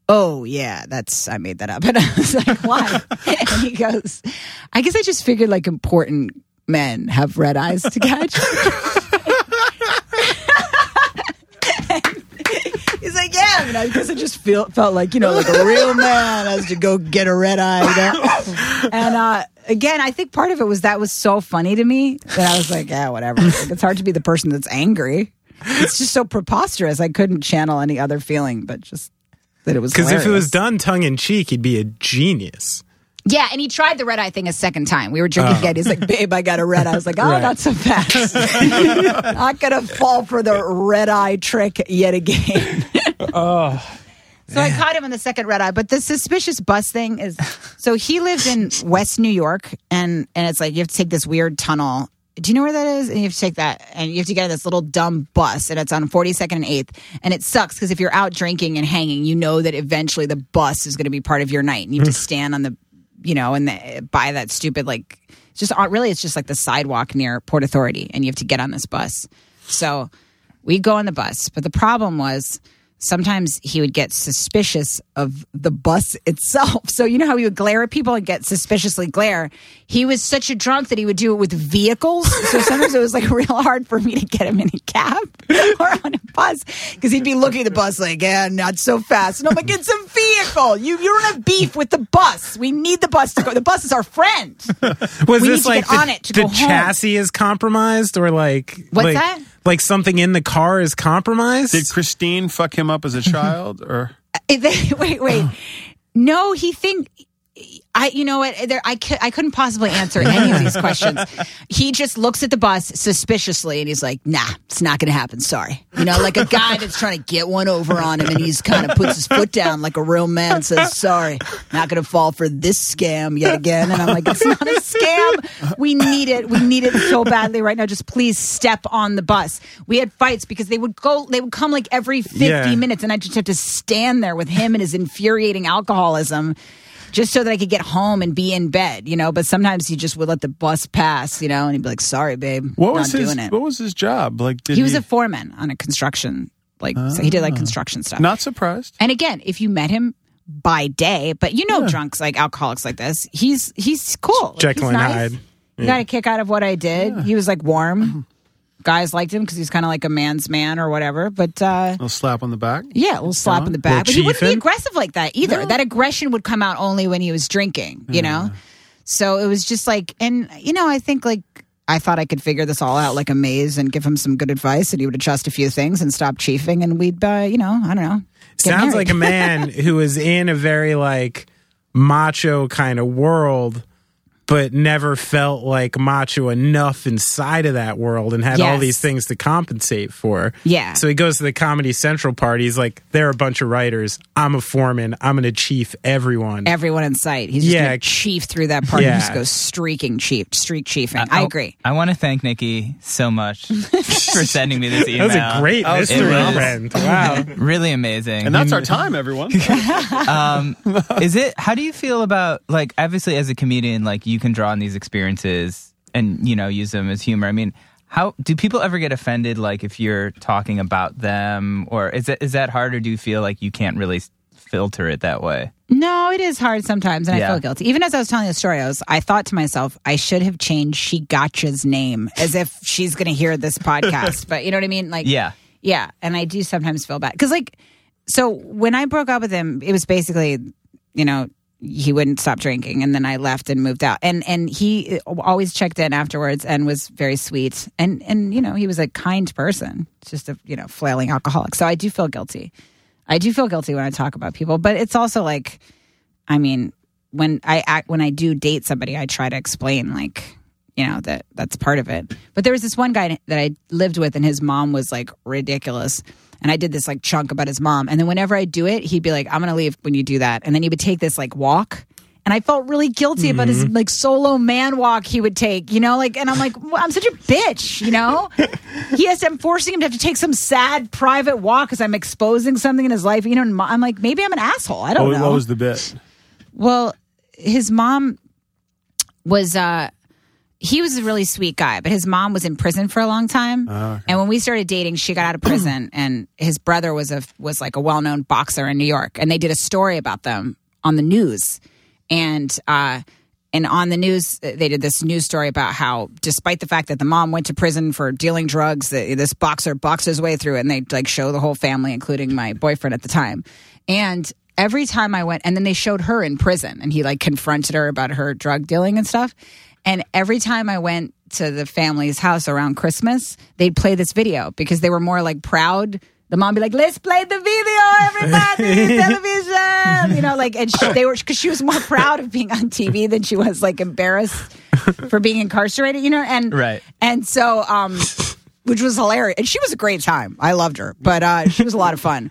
Oh, yeah, that's, I made that up. (laughs) And I was like, Why? (laughs) and he goes, I guess I just figured like important men have red eyes to catch. (laughs) He's like, yeah. I mean, I guess I just feel, felt like, you know, like a real man has to go get a red eye. You know? And uh, again, I think part of it was that was so funny to me that I was like, yeah, whatever. Like, it's hard to be the person that's angry. It's just so preposterous. I couldn't channel any other feeling, but just that it was Because if it was done tongue in cheek, he'd be a genius. Yeah, and he tried the red eye thing a second time. We were drinking oh. again. He's like, "Babe, I got a red eye." I was like, "Oh, Right. not so fast. (laughs) not gonna fall for the red eye trick yet again." (laughs) Oh, So I caught him on the second red eye. But the suspicious bus thing is so he lived in West New York, and and it's like you have to take this weird tunnel. Do you know where that is? And you have to take that, and you have to get on this little dumb bus, and it's on 42nd and 8th. And it sucks because if you're out drinking and hanging, you know that eventually the bus is going to be part of your night, and you have to stand on the, you know, and the, by that stupid like, just uh, really it's just like the sidewalk near Port Authority, and you have to get on this bus. So we go on the bus, but the problem was sometimes he would get suspicious of the bus (laughs) itself. So you know how he would glare at people and get suspiciously glare. He was such a drunk that he would do it with vehicles. So sometimes it was like (laughs) real hard for me to get him in a cab (laughs) or on a bus because he'd be looking at the bus like, "Yeah, not so fast." And I'm like, "It's a vehicle. You you don't have beef with the bus. We need the bus to go. The bus is our friend." was We need this to like get the, on it to the go home. chassis is compromised, or like What's like, that? Like something in the car is compromised? Did Christine fuck him up as a mm-hmm. child, or (laughs) wait, wait. No, he think I. You know what? There, I I couldn't possibly answer any of these questions. (laughs) He just looks at the bus suspiciously, and he's like, "Nah, it's not going to happen. Sorry." You know, like a guy that's trying to get one over on him, and he's kind of puts his foot down like a real man, says, "Sorry, not going to fall for this scam yet again." And I'm like, "It's not a scam. We need it. We need it so badly right now. Just please step on the bus." We had fights because they would go. They would come like every 50 Yeah. minutes, and I just have to stand there with him and his infuriating alcoholism just so that I could get home and be in bed, you know. But sometimes he just would let the bus pass, you know, and he'd be like, "Sorry, babe, what not was his doing it." what was his job? Like, did he was a foreman on a construction, like so he did like ah. construction stuff. not surprised. and again, if you met him by day, but you know, drunks like alcoholics like this, he's he's cool, Like, Jekyll he's and nice. Hyde. He got a kick out of what I did. He was like warm. (clears throat) Guys liked him because he's kind of like a man's man or whatever. But uh, A little slap on the back. yeah, a little slap in the back. But he wouldn't be aggressive like that either. That aggression would come out only when he was drinking, you know? So it was just like, and, you know, I think like, I thought I could figure this all out like a maze and give him some good advice and he would adjust a few things and stop chiefing and we'd, uh, you know, I don't know. Sounds married. like a man (laughs) who is in a very like macho kind of world but never felt like macho enough inside of that world and had all these things to compensate for. Yeah. So he goes to the Comedy Central party. He's like, there are a bunch of writers. I'm a foreman. I'm going to chief everyone. Everyone in sight. He's just Yeah. gonna chief through that party. Yeah. Just goes streaking chief, streak chiefing. I agree. I want to thank Nikki so much for (laughs) sending me this email. that was a great was mystery great. friend. Wow. (laughs) really amazing. And that's our time, everyone. (laughs) um, is it? How do you feel about like obviously as a comedian, like you can draw on these experiences and you know use them as humor. I mean, how do people ever get offended? Like if you're talking about them, or is it is that hard, or do you feel like you can't really filter it that way? No, it is hard sometimes, and I feel guilty. Even as I was telling the story, I was I thought to myself, I should have changed She Gotcha's name as if she's going to hear this podcast. but you know what I mean? Like, Yeah. yeah. And I do sometimes feel bad because, like, so when I broke up with him, it was basically, you know, he wouldn't stop drinking, and then I left and moved out. And and he uh, always checked in afterwards and was very sweet. And and you know, he was a kind person, just a you know flailing alcoholic. So I do feel guilty. I do feel guilty when I talk about people, but it's also like, I mean, when I act, when I do date somebody, I try to explain like, you know, that that's part of it. But there was this one guy that I lived with, and his mom was like ridiculous. And I did this like chunk about his mom, and then whenever I do it, he'd be like, "I'm gonna leave when you do that," and then he would take this like walk. And I felt really guilty about his like solo man walk he would take, you know, like, and I'm like, well, I'm such a bitch, you know. (laughs) he has, I'm forcing him to have to take some sad private walk because I'm exposing something in his life, you know. And I'm like, maybe I'm an asshole. I don't what, know. what was the bit? Well, his mom was uh he was a really sweet guy, but his mom was in prison for a long time. And when we started dating, she got out of prison (clears throat) and his brother was a was like a well-known boxer in New York and they did a story about them on the news. And uh and on the news, they did this news story about how, despite the fact that the mom went to prison for dealing drugs, this boxer boxed his way through it, and they like show the whole family, including my boyfriend at the time. And every time I went, and then they showed her in prison, and he like confronted her about her drug dealing and stuff. And every time I went to the family's house around Christmas, they'd play this video because they were more like proud. The mom be like, "Let's play the video, everybody, (laughs) television," you know, like, and she, they were because she was more proud of being on TV than she was like embarrassed for being incarcerated, you know, and Right. and so, um, which was hilarious, and she was a great time. I loved her, but uh, she was a lot of fun,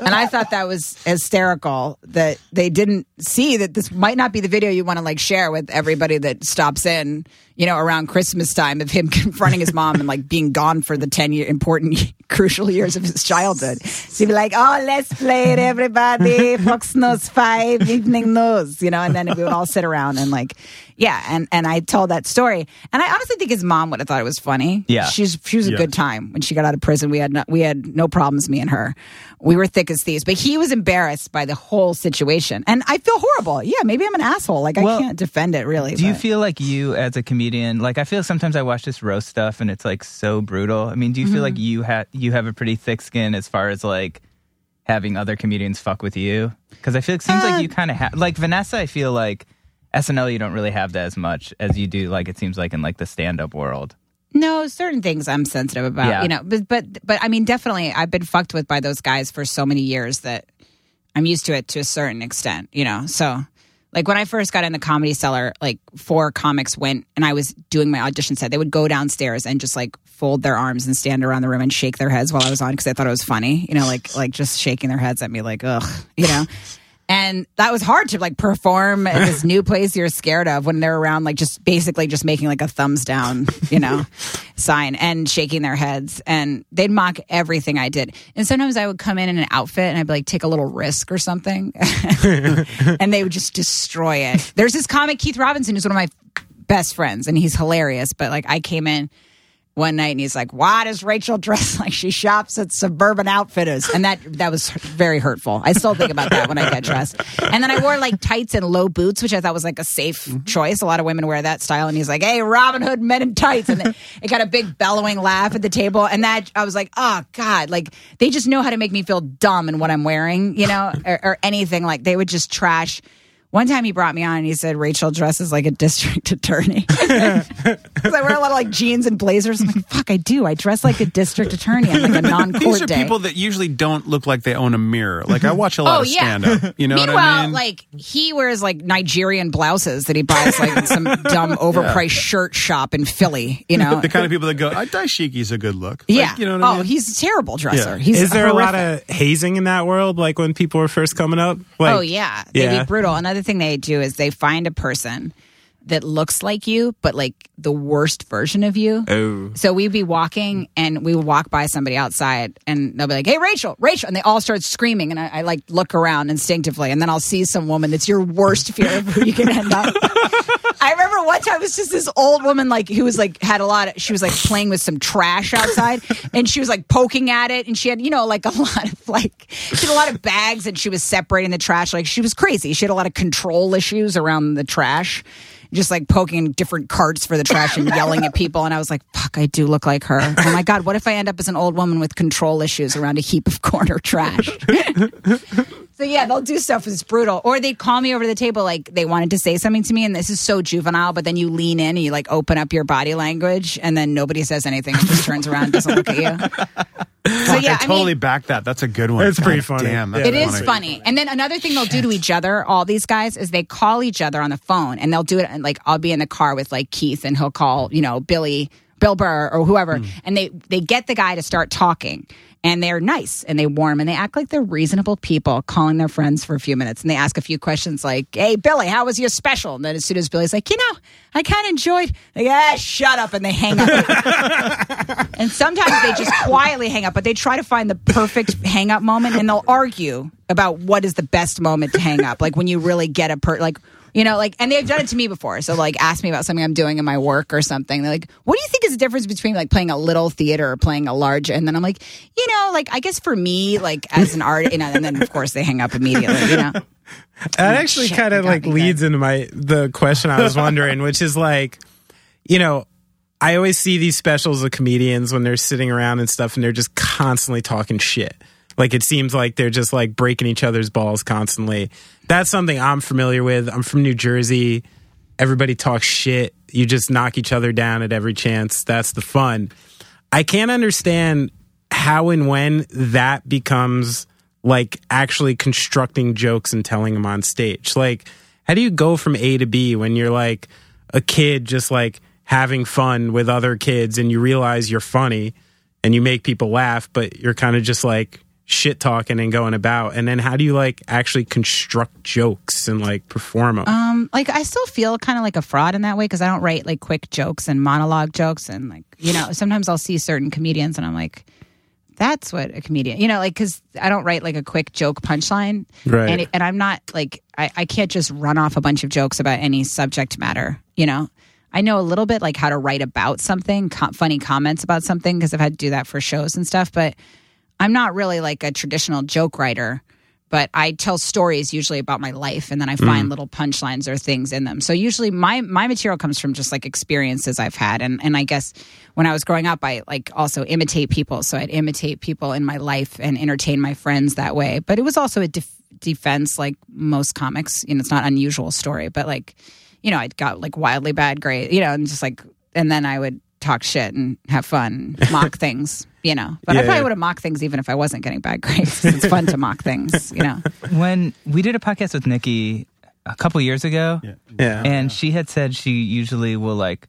and I thought that was hysterical that they didn't see that this might not be the video you want to like share with everybody that stops in, you know, around Christmas time of him (laughs) confronting his mom and like being gone for the ten year important (laughs) crucial years of his childhood. So he'd be like, "Oh, let's play it, everybody! Fox News Five, Evening News," you know, and then we would all sit around and like, yeah, and and I told that story, and I honestly think his mom would have thought it was funny. Yeah. she's she was a Yeah. good time when she got out of prison. We had no, we had no problems, me and her. We were thick as thieves, but he was embarrassed by the whole situation, and I feel horrible. Yeah, maybe I'm an asshole. Like Well, I can't defend it really. Do you feel like you, as a comedian, like I feel sometimes I watch this roast stuff and it's like so brutal. I mean, do you feel like you have you have a pretty thick skin as far as like having other comedians fuck with you? Because I feel it seems Uh, like you kind of have like Vanessa. I feel like SNL you don't really have that as much as you do. Like it seems like in like the stand up world. No, certain things I'm sensitive about, Yeah. you know, but but but I mean, definitely, I've been fucked with by those guys for so many years that I'm used to it to a certain extent, you know. So, like when I first got in the comedy cellar, like four comics went and I was doing my audition set. They would go downstairs and just like fold their arms and stand around the room and shake their heads while I was on because they thought it was funny, you know, like like just shaking their heads at me, like ugh, you know. And that was hard to like perform at this new place you're scared of when they're around, like just basically just making like a thumbs down, you know, (laughs) sign and shaking their heads. And they'd mock everything I did. And sometimes I would come in in an outfit and I'd be like, take a little risk or something. (laughs) and they would just destroy it. There's this comic, Keith Robinson, who's one of my best friends, and he's hilarious. But like, I came in one night and he's like, "Why does Rachel dress (laughs) like she shops at Suburban Outfitters?" And that that was very hurtful. I still think about that when I get dressed. And then I wore like tights and low boots, which I thought was like a safe mm-hmm. choice. A lot of women wear that style. And he's like, "Hey, Robin Hood men in tights," and it got a big bellowing laugh at the table. And that I was like, "Oh God!" Like they just know how to make me feel dumb in what I'm wearing, you know, or, or anything. Like they would just trash One time he brought me on and he said Rachel dresses like a district (laughs) attorney. (laughs) Because I wear a lot of like jeans and blazers. I'm like, fuck, I do. I dress like a district attorney on like a non-court These are day. people that usually don't look like they own a mirror. Like I watch a lot Oh, of yeah. stand up. You know Meanwhile, what I mean? like he wears like Nigerian blouses that he buys like in some (laughs) dumb overpriced shirt shop in Philly. You know, the kind of people that go, I Dashiki's a good look. Like, yeah. you know what I oh, mean? oh, he's a terrible dresser. Yeah. He's Is there a lot horrific. of hazing in that world? Like when people were first coming up? Like, oh yeah, they'd yeah. be brutal. Another thing they do is they find a person that looks like you, but like the worst version of you. Oh. So we'd be walking and we would walk by somebody outside and they'll be like, Hey, Rachel, Rachel. And they all start screaming. And I, I like look around instinctively. And then I'll see some woman that's your worst fear of who you can end up. (laughs) I remember one time it was just this old woman, like, who was like, had a lot of, she was like playing with some trash outside and she was like poking at it. And she had, you know, like a (laughs) lot of like, she had a lot of bags and she was separating the trash. Like, she was crazy. She had a lot of control issues around the trash just like poking different carts for the trash and yelling at people. And I was like, fuck, I do look like her. Oh my God, what if I end up as an old woman with control issues around a heap of corner trash? so yeah, they'll do stuff that's brutal. Or they'd call me over to the table like they wanted to say something to me and this is so juvenile, but then you lean in and you like open up your body language and then nobody says anything and just turns around and doesn't look at you. So yeah, I totally mean, back that. That's a good one. It's pretty God funny. Damn, Yeah, it is funny. funny. And then another thing they'll do to each other, all these guys, is they call each other on the phone and they'll do it. And Like I'll be in the car with like Keith and he'll call, you know, Billy, Bill Burr or whoever, hmm. and they they get the guy to start talking. And they're nice and they warm and they act like they're reasonable people calling their friends for a few minutes. And they ask a few questions like, Hey, Billy, how was your special? And then as soon as Billy's like, You know, I kind of enjoyed, they go, ah, shut up. And they hang up. (laughs) And sometimes they just quietly hang up, but they try to find the perfect hang up moment and they'll argue about what is the best moment to hang up. Like when you really get a per, like, you know, like, and they've done it to me before. So, like, ask me about something I'm doing in my work or something. They're like, what do you think is the difference between like playing a little theater or playing a large? And then I'm like, you know, like, I guess for me, like, as an artist, you know, and then of course they hang up immediately, you know. That actually kind of like leads into my the question I was wondering, which is like, you know, I always see these specials of comedians when they're sitting around and stuff, and they're just constantly talking shit. Like it seems like they're just like breaking each other's balls constantly. That's something I'm familiar with. I'm from New Jersey. Everybody talks shit. You just knock each other down at every chance. That's the fun. I can't understand how and when that becomes like actually constructing jokes and telling them on stage. Like, how do you go from A to B when you're like a kid just like having fun with other kids and you realize you're funny and you make people laugh, but you're kind of just like shit talking and going about? And then how do you like actually construct jokes and like perform them? Um, like I still feel kind of like a fraud in that way because I don't write like quick jokes and monologue jokes and like you know sometimes I'll see certain comedians and I'm like, that's what a comedian you know like because I don't write like a quick joke punchline Right. and it, and I'm not like I I can't just run off a bunch of jokes about any subject matter you know. I know a little bit like how to write about something, funny comments about something because I've had to do that for shows and stuff. But I'm not really like a traditional joke writer, but I tell stories usually about my life and then I find mm. little punchlines or things in them. So usually my my material comes from just like experiences I've had and and I guess when I was growing up I like also imitate people. So I'd imitate people in my life and entertain my friends that way. But it was also a def- defense like most comics, you know, it's not unusual story, but like you know, I got like wildly bad grades, you know, and just like and then I would talk shit and have fun, (laughs) mock things, you know. But I Yeah. probably would have mocked things even if I wasn't getting bad grades. (laughs) It's fun to mock things, you know. when we did a podcast with Nikki a couple years ago, yeah. and she had said she usually will like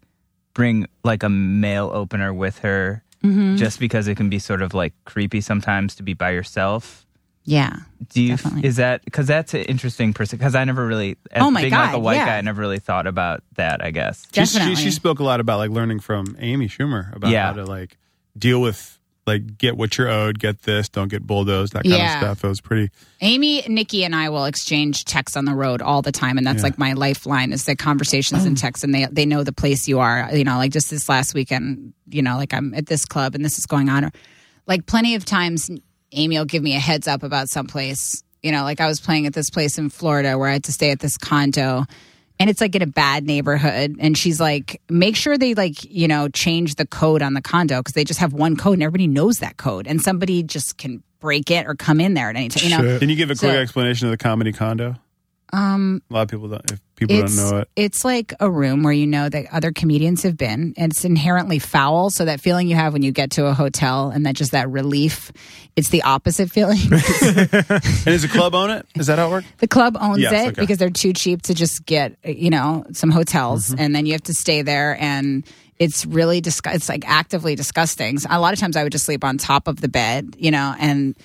bring like a mail opener with her Mm-hmm. just because it can be sort of like creepy sometimes to be by yourself. Yeah. Do you Definitely. is that because that's an interesting person? Because I never really, as Oh my being like a white yeah. guy, I never really thought about that. I guess. She, she, Definitely. she spoke a lot about like learning from Amy Schumer about Yeah. how to like deal with like get what you're owed, get this, don't get bulldozed, that kind Yeah. of stuff. It was pretty. Amy, Nikki, and I will exchange texts on the road all the time, and that's like my lifeline is the conversations and oh. texts, and they they know the place you are. You know, like just this last weekend, you know, like I'm at this club and this is going on. Like plenty of times, Amy will give me a heads up about some place. You know, like I was playing at this place in Florida where I had to stay at this condo. And it's like in a bad neighborhood. And she's like, make sure they like, you know, change the code on the condo because they just have one code and everybody knows that code. And somebody just can break it or come in there at any time. You know, Can you give a quick So- explanation of the comedy condo? Um, A lot of people don't. If people don't know it, it's like a room where you know that other comedians have been, and it's inherently foul. So that feeling you have when you get to a hotel, and that just that relief, it's the opposite (laughs) feeling. (laughs) and does the club own it? Is that how it works? The club owns Yes, it okay. Mm-hmm. because they're too cheap to just get, you know, some hotels and then you have to stay there and it's really disgu- it's like actively disgusting. So a lot of times I would just sleep on top of the bed, you know, and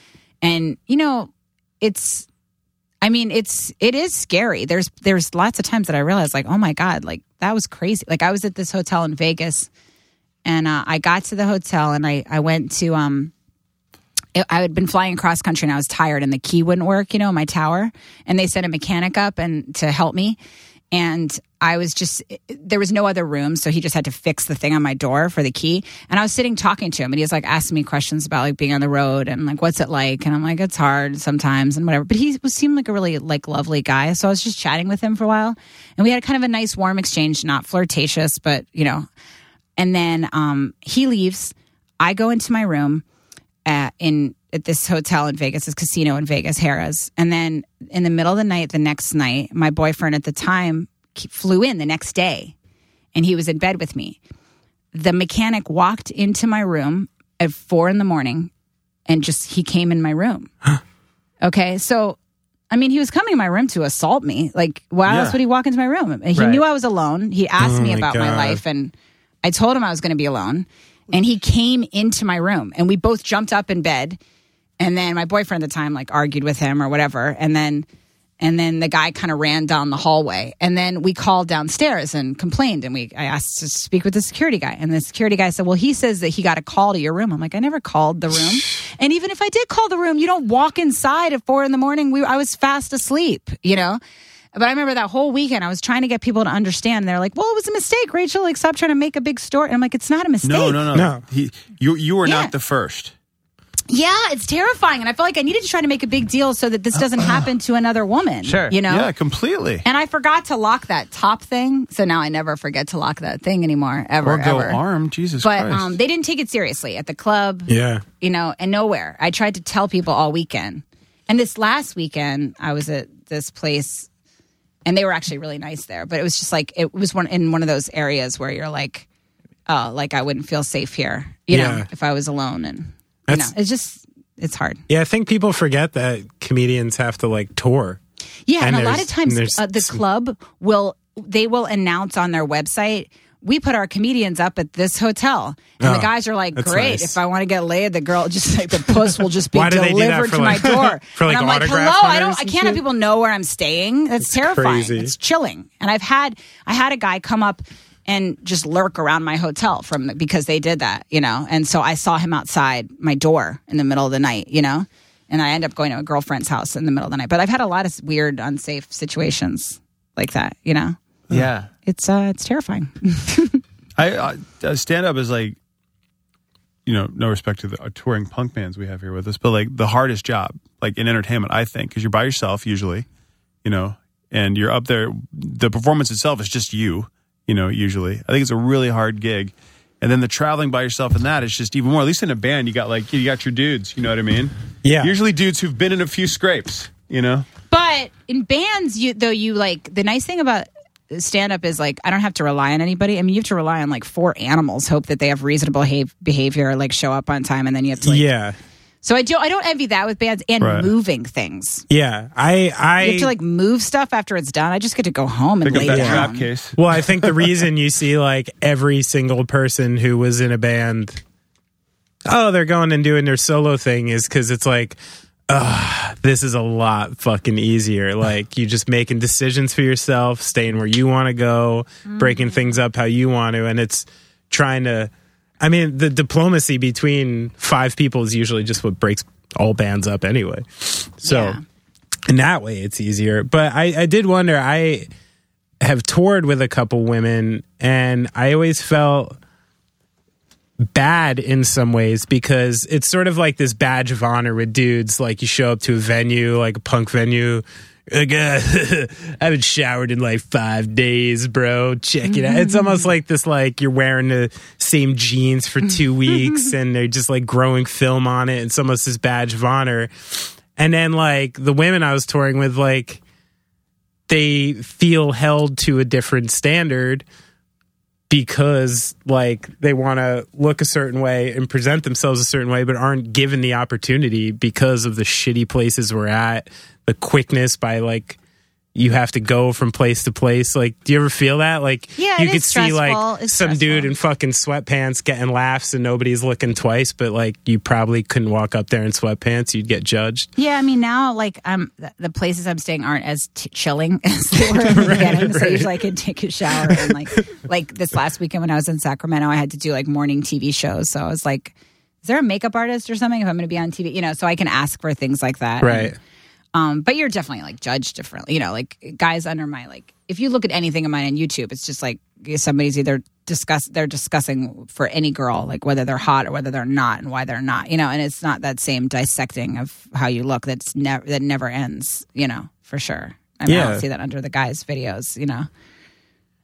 and you know, it's I mean, it's it is scary. There's there's lots of times that I realized like, "Oh my god, like that was crazy." Like I was at this hotel in Vegas and uh, I got to the hotel and I I went to um I- I had been flying across country and I was tired and the key wouldn't work, you know, my tower. And they sent a mechanic up and to help me. And I was just there was no other room, so he just had to fix the thing on my door for the key. And I was sitting talking to him, and he was like asking me questions about like being on the road and like what's it like. And I'm like, it's hard sometimes and whatever. But he was seemed like a really like lovely guy, so I was just chatting with him for a while, and we had kind of a nice warm exchange, not flirtatious, but you know. And then um, he leaves. I go into my room at, in at this hotel in Vegas, this casino in Vegas, Harrah's. And then in the middle of the night, the next night, my boyfriend at the time flew in the next day, and he was in bed with me. The mechanic walked into my room at four in the morning, and just he came in my room. (gasps) okay, so. I mean, he was coming in my room to assault me. Like, why Yeah. else would he walk into my room? He Right. knew I was alone. He asked Oh me about my God. life, and I told him I was going to be alone. And he came into my room, and we both jumped up in bed. And then my boyfriend at the time like argued with him or whatever. And then and then the guy kind of ran down the hallway. And then we called downstairs and complained. And we I asked to speak with the security guy. And the security guy said, Well, he says that he got a call to your room. I'm like, I never called the room. (sighs) and even if I did call the room, you don't walk inside at four in the morning. We I was fast asleep, you know? But I remember that whole weekend, I was trying to get people to understand. And they're like, "Well, it was a mistake, Rachel. Like, stop trying to make a big story." And I'm like, "It's not a mistake." No, no, no, No. He, you, you were Yeah. not the first. Yeah, it's terrifying, and I feel like I needed to try to make a big deal so that this doesn't happen to another woman. Sure. you know. Yeah, completely. And I forgot to lock that top thing, so now I never forget to lock that thing anymore, ever, Or go ever. armed, Jesus But Christ. um, they didn't take it seriously at the club, Yeah. you know, and nowhere. I tried to tell people all weekend, and this last weekend I was at this place, and they were actually really nice there. But it was just like it was one in one of those areas where you're like, oh, like I wouldn't feel safe here, you know, if I was alone, and you know, it's just it's hard. Yeah, I think people forget that comedians have to like tour. Yeah, and, And a lot of times uh, the club will they will announce on their website. We put our comedians up at this hotel, and the Oh, guys are like, "Great! nice. If I want to get laid, the girl (laughs) just like the puss will just be Why do they do that delivered to like- my (laughs) door." for, like, and I'm like, "Hello, I don't. I can't have people know where I'm staying. That's terrifying. crazy. It's chilling." And I've had I had a guy come up and just lurk around my hotel from because they did that, you know. And so I saw him outside my door in the middle of the night, you know. And I end up going to a girlfriend's house in the middle of the night. But I've had a lot of weird, unsafe situations like that, you know. Yeah. It's uh, it's terrifying. (laughs) I, I stand up is like, you know, no respect to the uh, touring punk bands we have here with us, but like the hardest job, like in entertainment, I think, because you're by yourself usually, you know, and you're up there. The performance itself is just you, you know, usually. I think it's a really hard gig. And then the traveling by yourself in that is just even more. At least in a band, you got like you got your dudes. You know what I mean? Yeah. Usually dudes who've been in a few scrapes. You know. But in bands, you though you like the nice thing about stand up is like I don't have to rely on anybody. I mean, you have to rely on like four animals, hope that they have reasonable behave, behavior, like show up on time, and then you have to. Like, yeah. So I do. I don't envy that with bands and Right. moving things. Yeah. I I You have to like move stuff after it's done. I just get to go home and lay down. trap case. Well, I think the reason you see like every single person who was in a band, oh, they're going and doing their solo thing is because it's like, uh, this is a lot fucking easier. Like you just making decisions for yourself, staying where you want to go, breaking things up how you want to, and it's trying to. I mean, the diplomacy between five people is usually just what breaks all bands up anyway. So Yeah. in that way, it's easier. But I, I did wonder. I have toured with a couple women, and I always felt bad in some ways because it's sort of like this badge of honor with dudes. Like you show up to a venue, like a punk venue. Like, uh, (laughs) I haven't showered in like five days, bro. Check it out. It's almost like this, like you're wearing the same jeans for two (laughs) weeks and they're just like growing film on it. It's almost this badge of honor. And then like the women I was touring with, like they feel held to a different standard because like they want to look a certain way and present themselves a certain way but aren't given the opportunity because of the shitty places we're at the quickness by like you have to go from place to place like do you ever feel that like Yeah, you could see like. It's some dude in fucking sweatpants getting laughs and nobody's looking twice but like you probably couldn't walk up there in sweatpants you'd get judged Yeah, I mean now like um the, places I'm staying aren't as t- chilling (laughs) as they were in the (laughs) beginning. So usually I can take a shower and like (laughs) like this last weekend when I was in Sacramento, I had to do like morning TV shows. So I was like, is there a makeup artist or something if I'm going to be on TV? You know, so I can ask for things like that. right And, um, but you're definitely like judged differently. You know, like guys under my like if you look at anything of mine on YouTube, it's just like somebody's either discuss they're discussing for any girl, like whether they're hot or whether they're not and why they're not. You know, and it's not that same dissecting of how you look that's never that never ends. You know, for sure. I mean, I don't see that under the guys' videos. You know.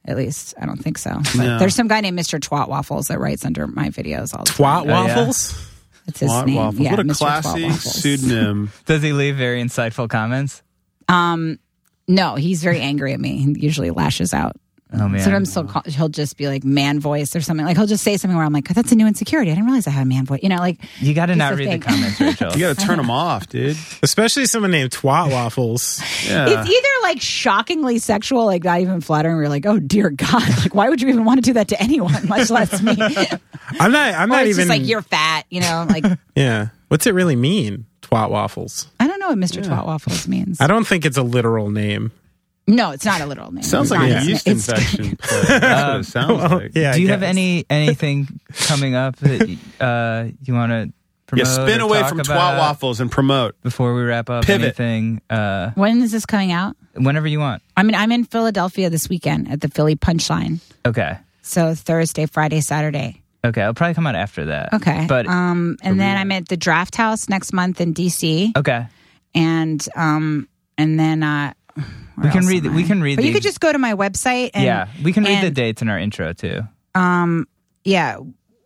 At least I don't think so. But No. there's some guy named Mr. Twat Waffles that writes under my videos all the twat time. yeah. Waffles That's his Twat name. Waffles. Yeah, what a Mr. Classy pseudonym. (laughs) Does he leave very insightful comments? Um, no, he's very angry at me. He usually lashes out. Oh man. Sometimes he'll, call, he'll just be like man voice or something. Like he'll just say something where I'm like, that's a new insecurity. I didn't realize I had a man voice. You know, like you got to not read thing. the comments, (laughs) Rachel. You got to turn them off, dude. especially someone named twat waffles Yeah. it's either like shockingly sexual, like not even flattering. Where you're like, oh dear God, (laughs) like why would you even want to do that to anyone, much less me? (laughs) i'm not i'm not it's even just like you're fat. You know, like yeah what's it really mean twat waffles I don't know what Mr. Twat Waffles means. i don't think it's a literal name no, it's not a literal name. Sounds It's like a yeast It's- infection. (laughs) That's what it sounds like. yeah Do you have any anything coming up that uh, you want to promote? Yeah, spin or away talk from about twat waffles and promote. before we wrap up. Pivot. Anything? Uh, When is this coming out? whenever you want. I mean, I'm in Philadelphia this weekend at the Philly Punchline. Okay. So Thursday, Friday, Saturday. Okay. I'll probably come out after that. Okay. But um, and then I'm at the Draft House next month in DC, okay. and um, and then uh, where We can read. We can read. But the, you could just go to my website. And, yeah. We can read the dates in our intro too. Um, yeah,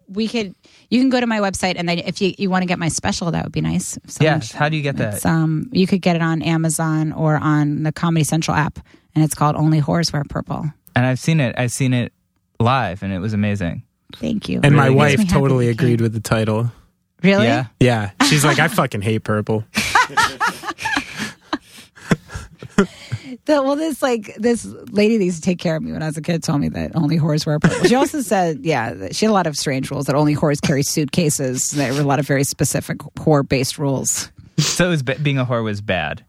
we could. You can go to my website, and then if you, you want to get my special, that would be nice. If someone- Yes. How do you get that? It's, um, you could get it on Amazon or on the Comedy Central app, and it's called Only Whores Wear Purple. And I've seen it. I've seen it live, and it was amazing. Thank you. and Really my wife totally agreed with the title Really? Yeah. yeah she's like i fucking hate purple (laughs) The, well, this like this lady that used to take care of me when I was a kid told me that only whores wear purple. She also (laughs) said, yeah, she had a lot of strange rules that only whores carry suitcases. There were a lot of very specific whore based rules. So it was, being a whore was bad.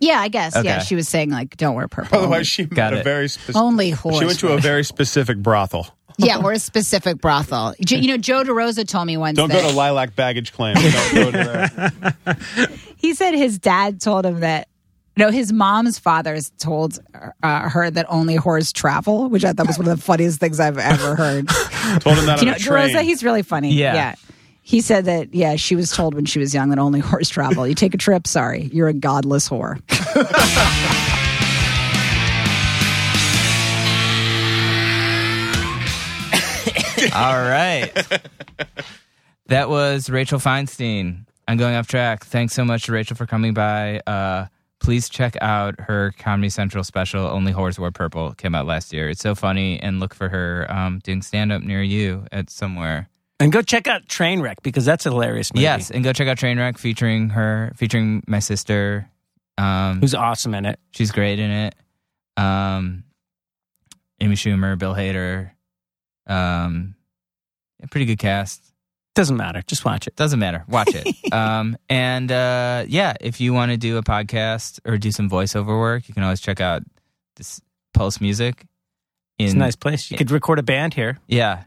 Yeah, I guess. Yeah, she was saying like, don't wear purple. Otherwise, she Got a very specific. only whores. She went to a very specific brothel. yeah, or a specific brothel. (laughs) You know, Joe DeRosa told me once Don't that go to Lilac Baggage Claim. Don't go to there. he said his dad told him that. No, his mom's father's told uh, her that only whores travel, which I thought was one of the funniest things I've ever heard. (laughs) Told him that you on know, a train. DeRosa, he's really funny. Yeah. He said that, yeah, she was told when she was young that only whores travel. You take a trip, sorry, you're a godless whore. (laughs) All right. that was Rachel Feinstein. I'm going off track. Thanks so much to Rachel for coming by. Uh, please check out her Comedy Central special, Only Whores Wear Purple. Came out last year. It's so funny. And look for her um, doing stand up near you at somewhere. And go check out Trainwreck because that's a hilarious movie. Yes. And go check out Trainwreck featuring her, featuring my sister. Um, Who's awesome in it. she's great in it. Um, Amy Schumer, Bill Hader. Um, a pretty good cast. Doesn't matter. Just watch it. Doesn't matter. Watch it. (laughs) um, and uh, yeah, if you want to do a podcast or do some voiceover work, you can always check out this Pulse Music. In, It's a nice place. You could record a band here. Yeah.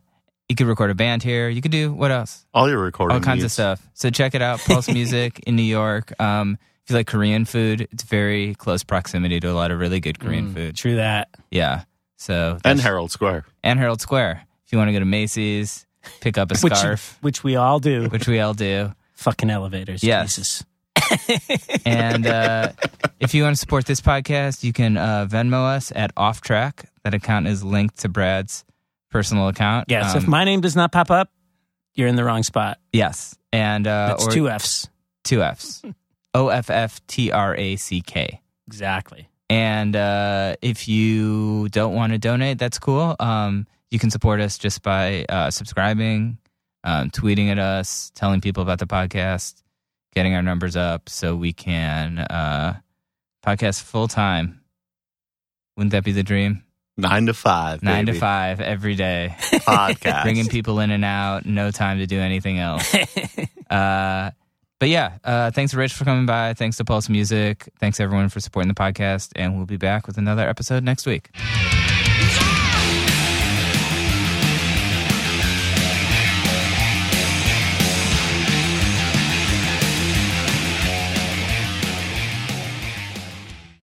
You could record a band here. You could do what else? All your recording. All kinds of stuff. So check it out. Pulse Music in New York. Um, if you like Korean food, it's very close proximity to a lot of really good Korean food. True that. Yeah. So And Herald Square. and Herald Square. If you want to go to Macy's, pick up a Which, scarf, which we all do. which we all do. Fucking elevators. Yes. Jesus. (laughs) And uh, if you want to support this podcast, you can uh, Venmo us at Off Track. That account is linked to Brad's personal account. Yes. So if Um, my name does not pop up, you're in the wrong spot. yes, and uh, That's two F's. two F's, O F F T R A C K. Exactly. And uh, if you don't want to donate, that's cool. Um, you can support us just by uh, subscribing, um, tweeting at us, telling people about the podcast, getting our numbers up so we can uh, podcast full time. Wouldn't that be the dream? Nine to five. Nine to five every day, podcast. (laughs) bringing people in and out, no time to do anything else. (laughs) uh, but yeah, uh, thanks Rich for coming by. Thanks to Pulse Music. Thanks everyone for supporting the podcast, and we'll be back with another episode next week.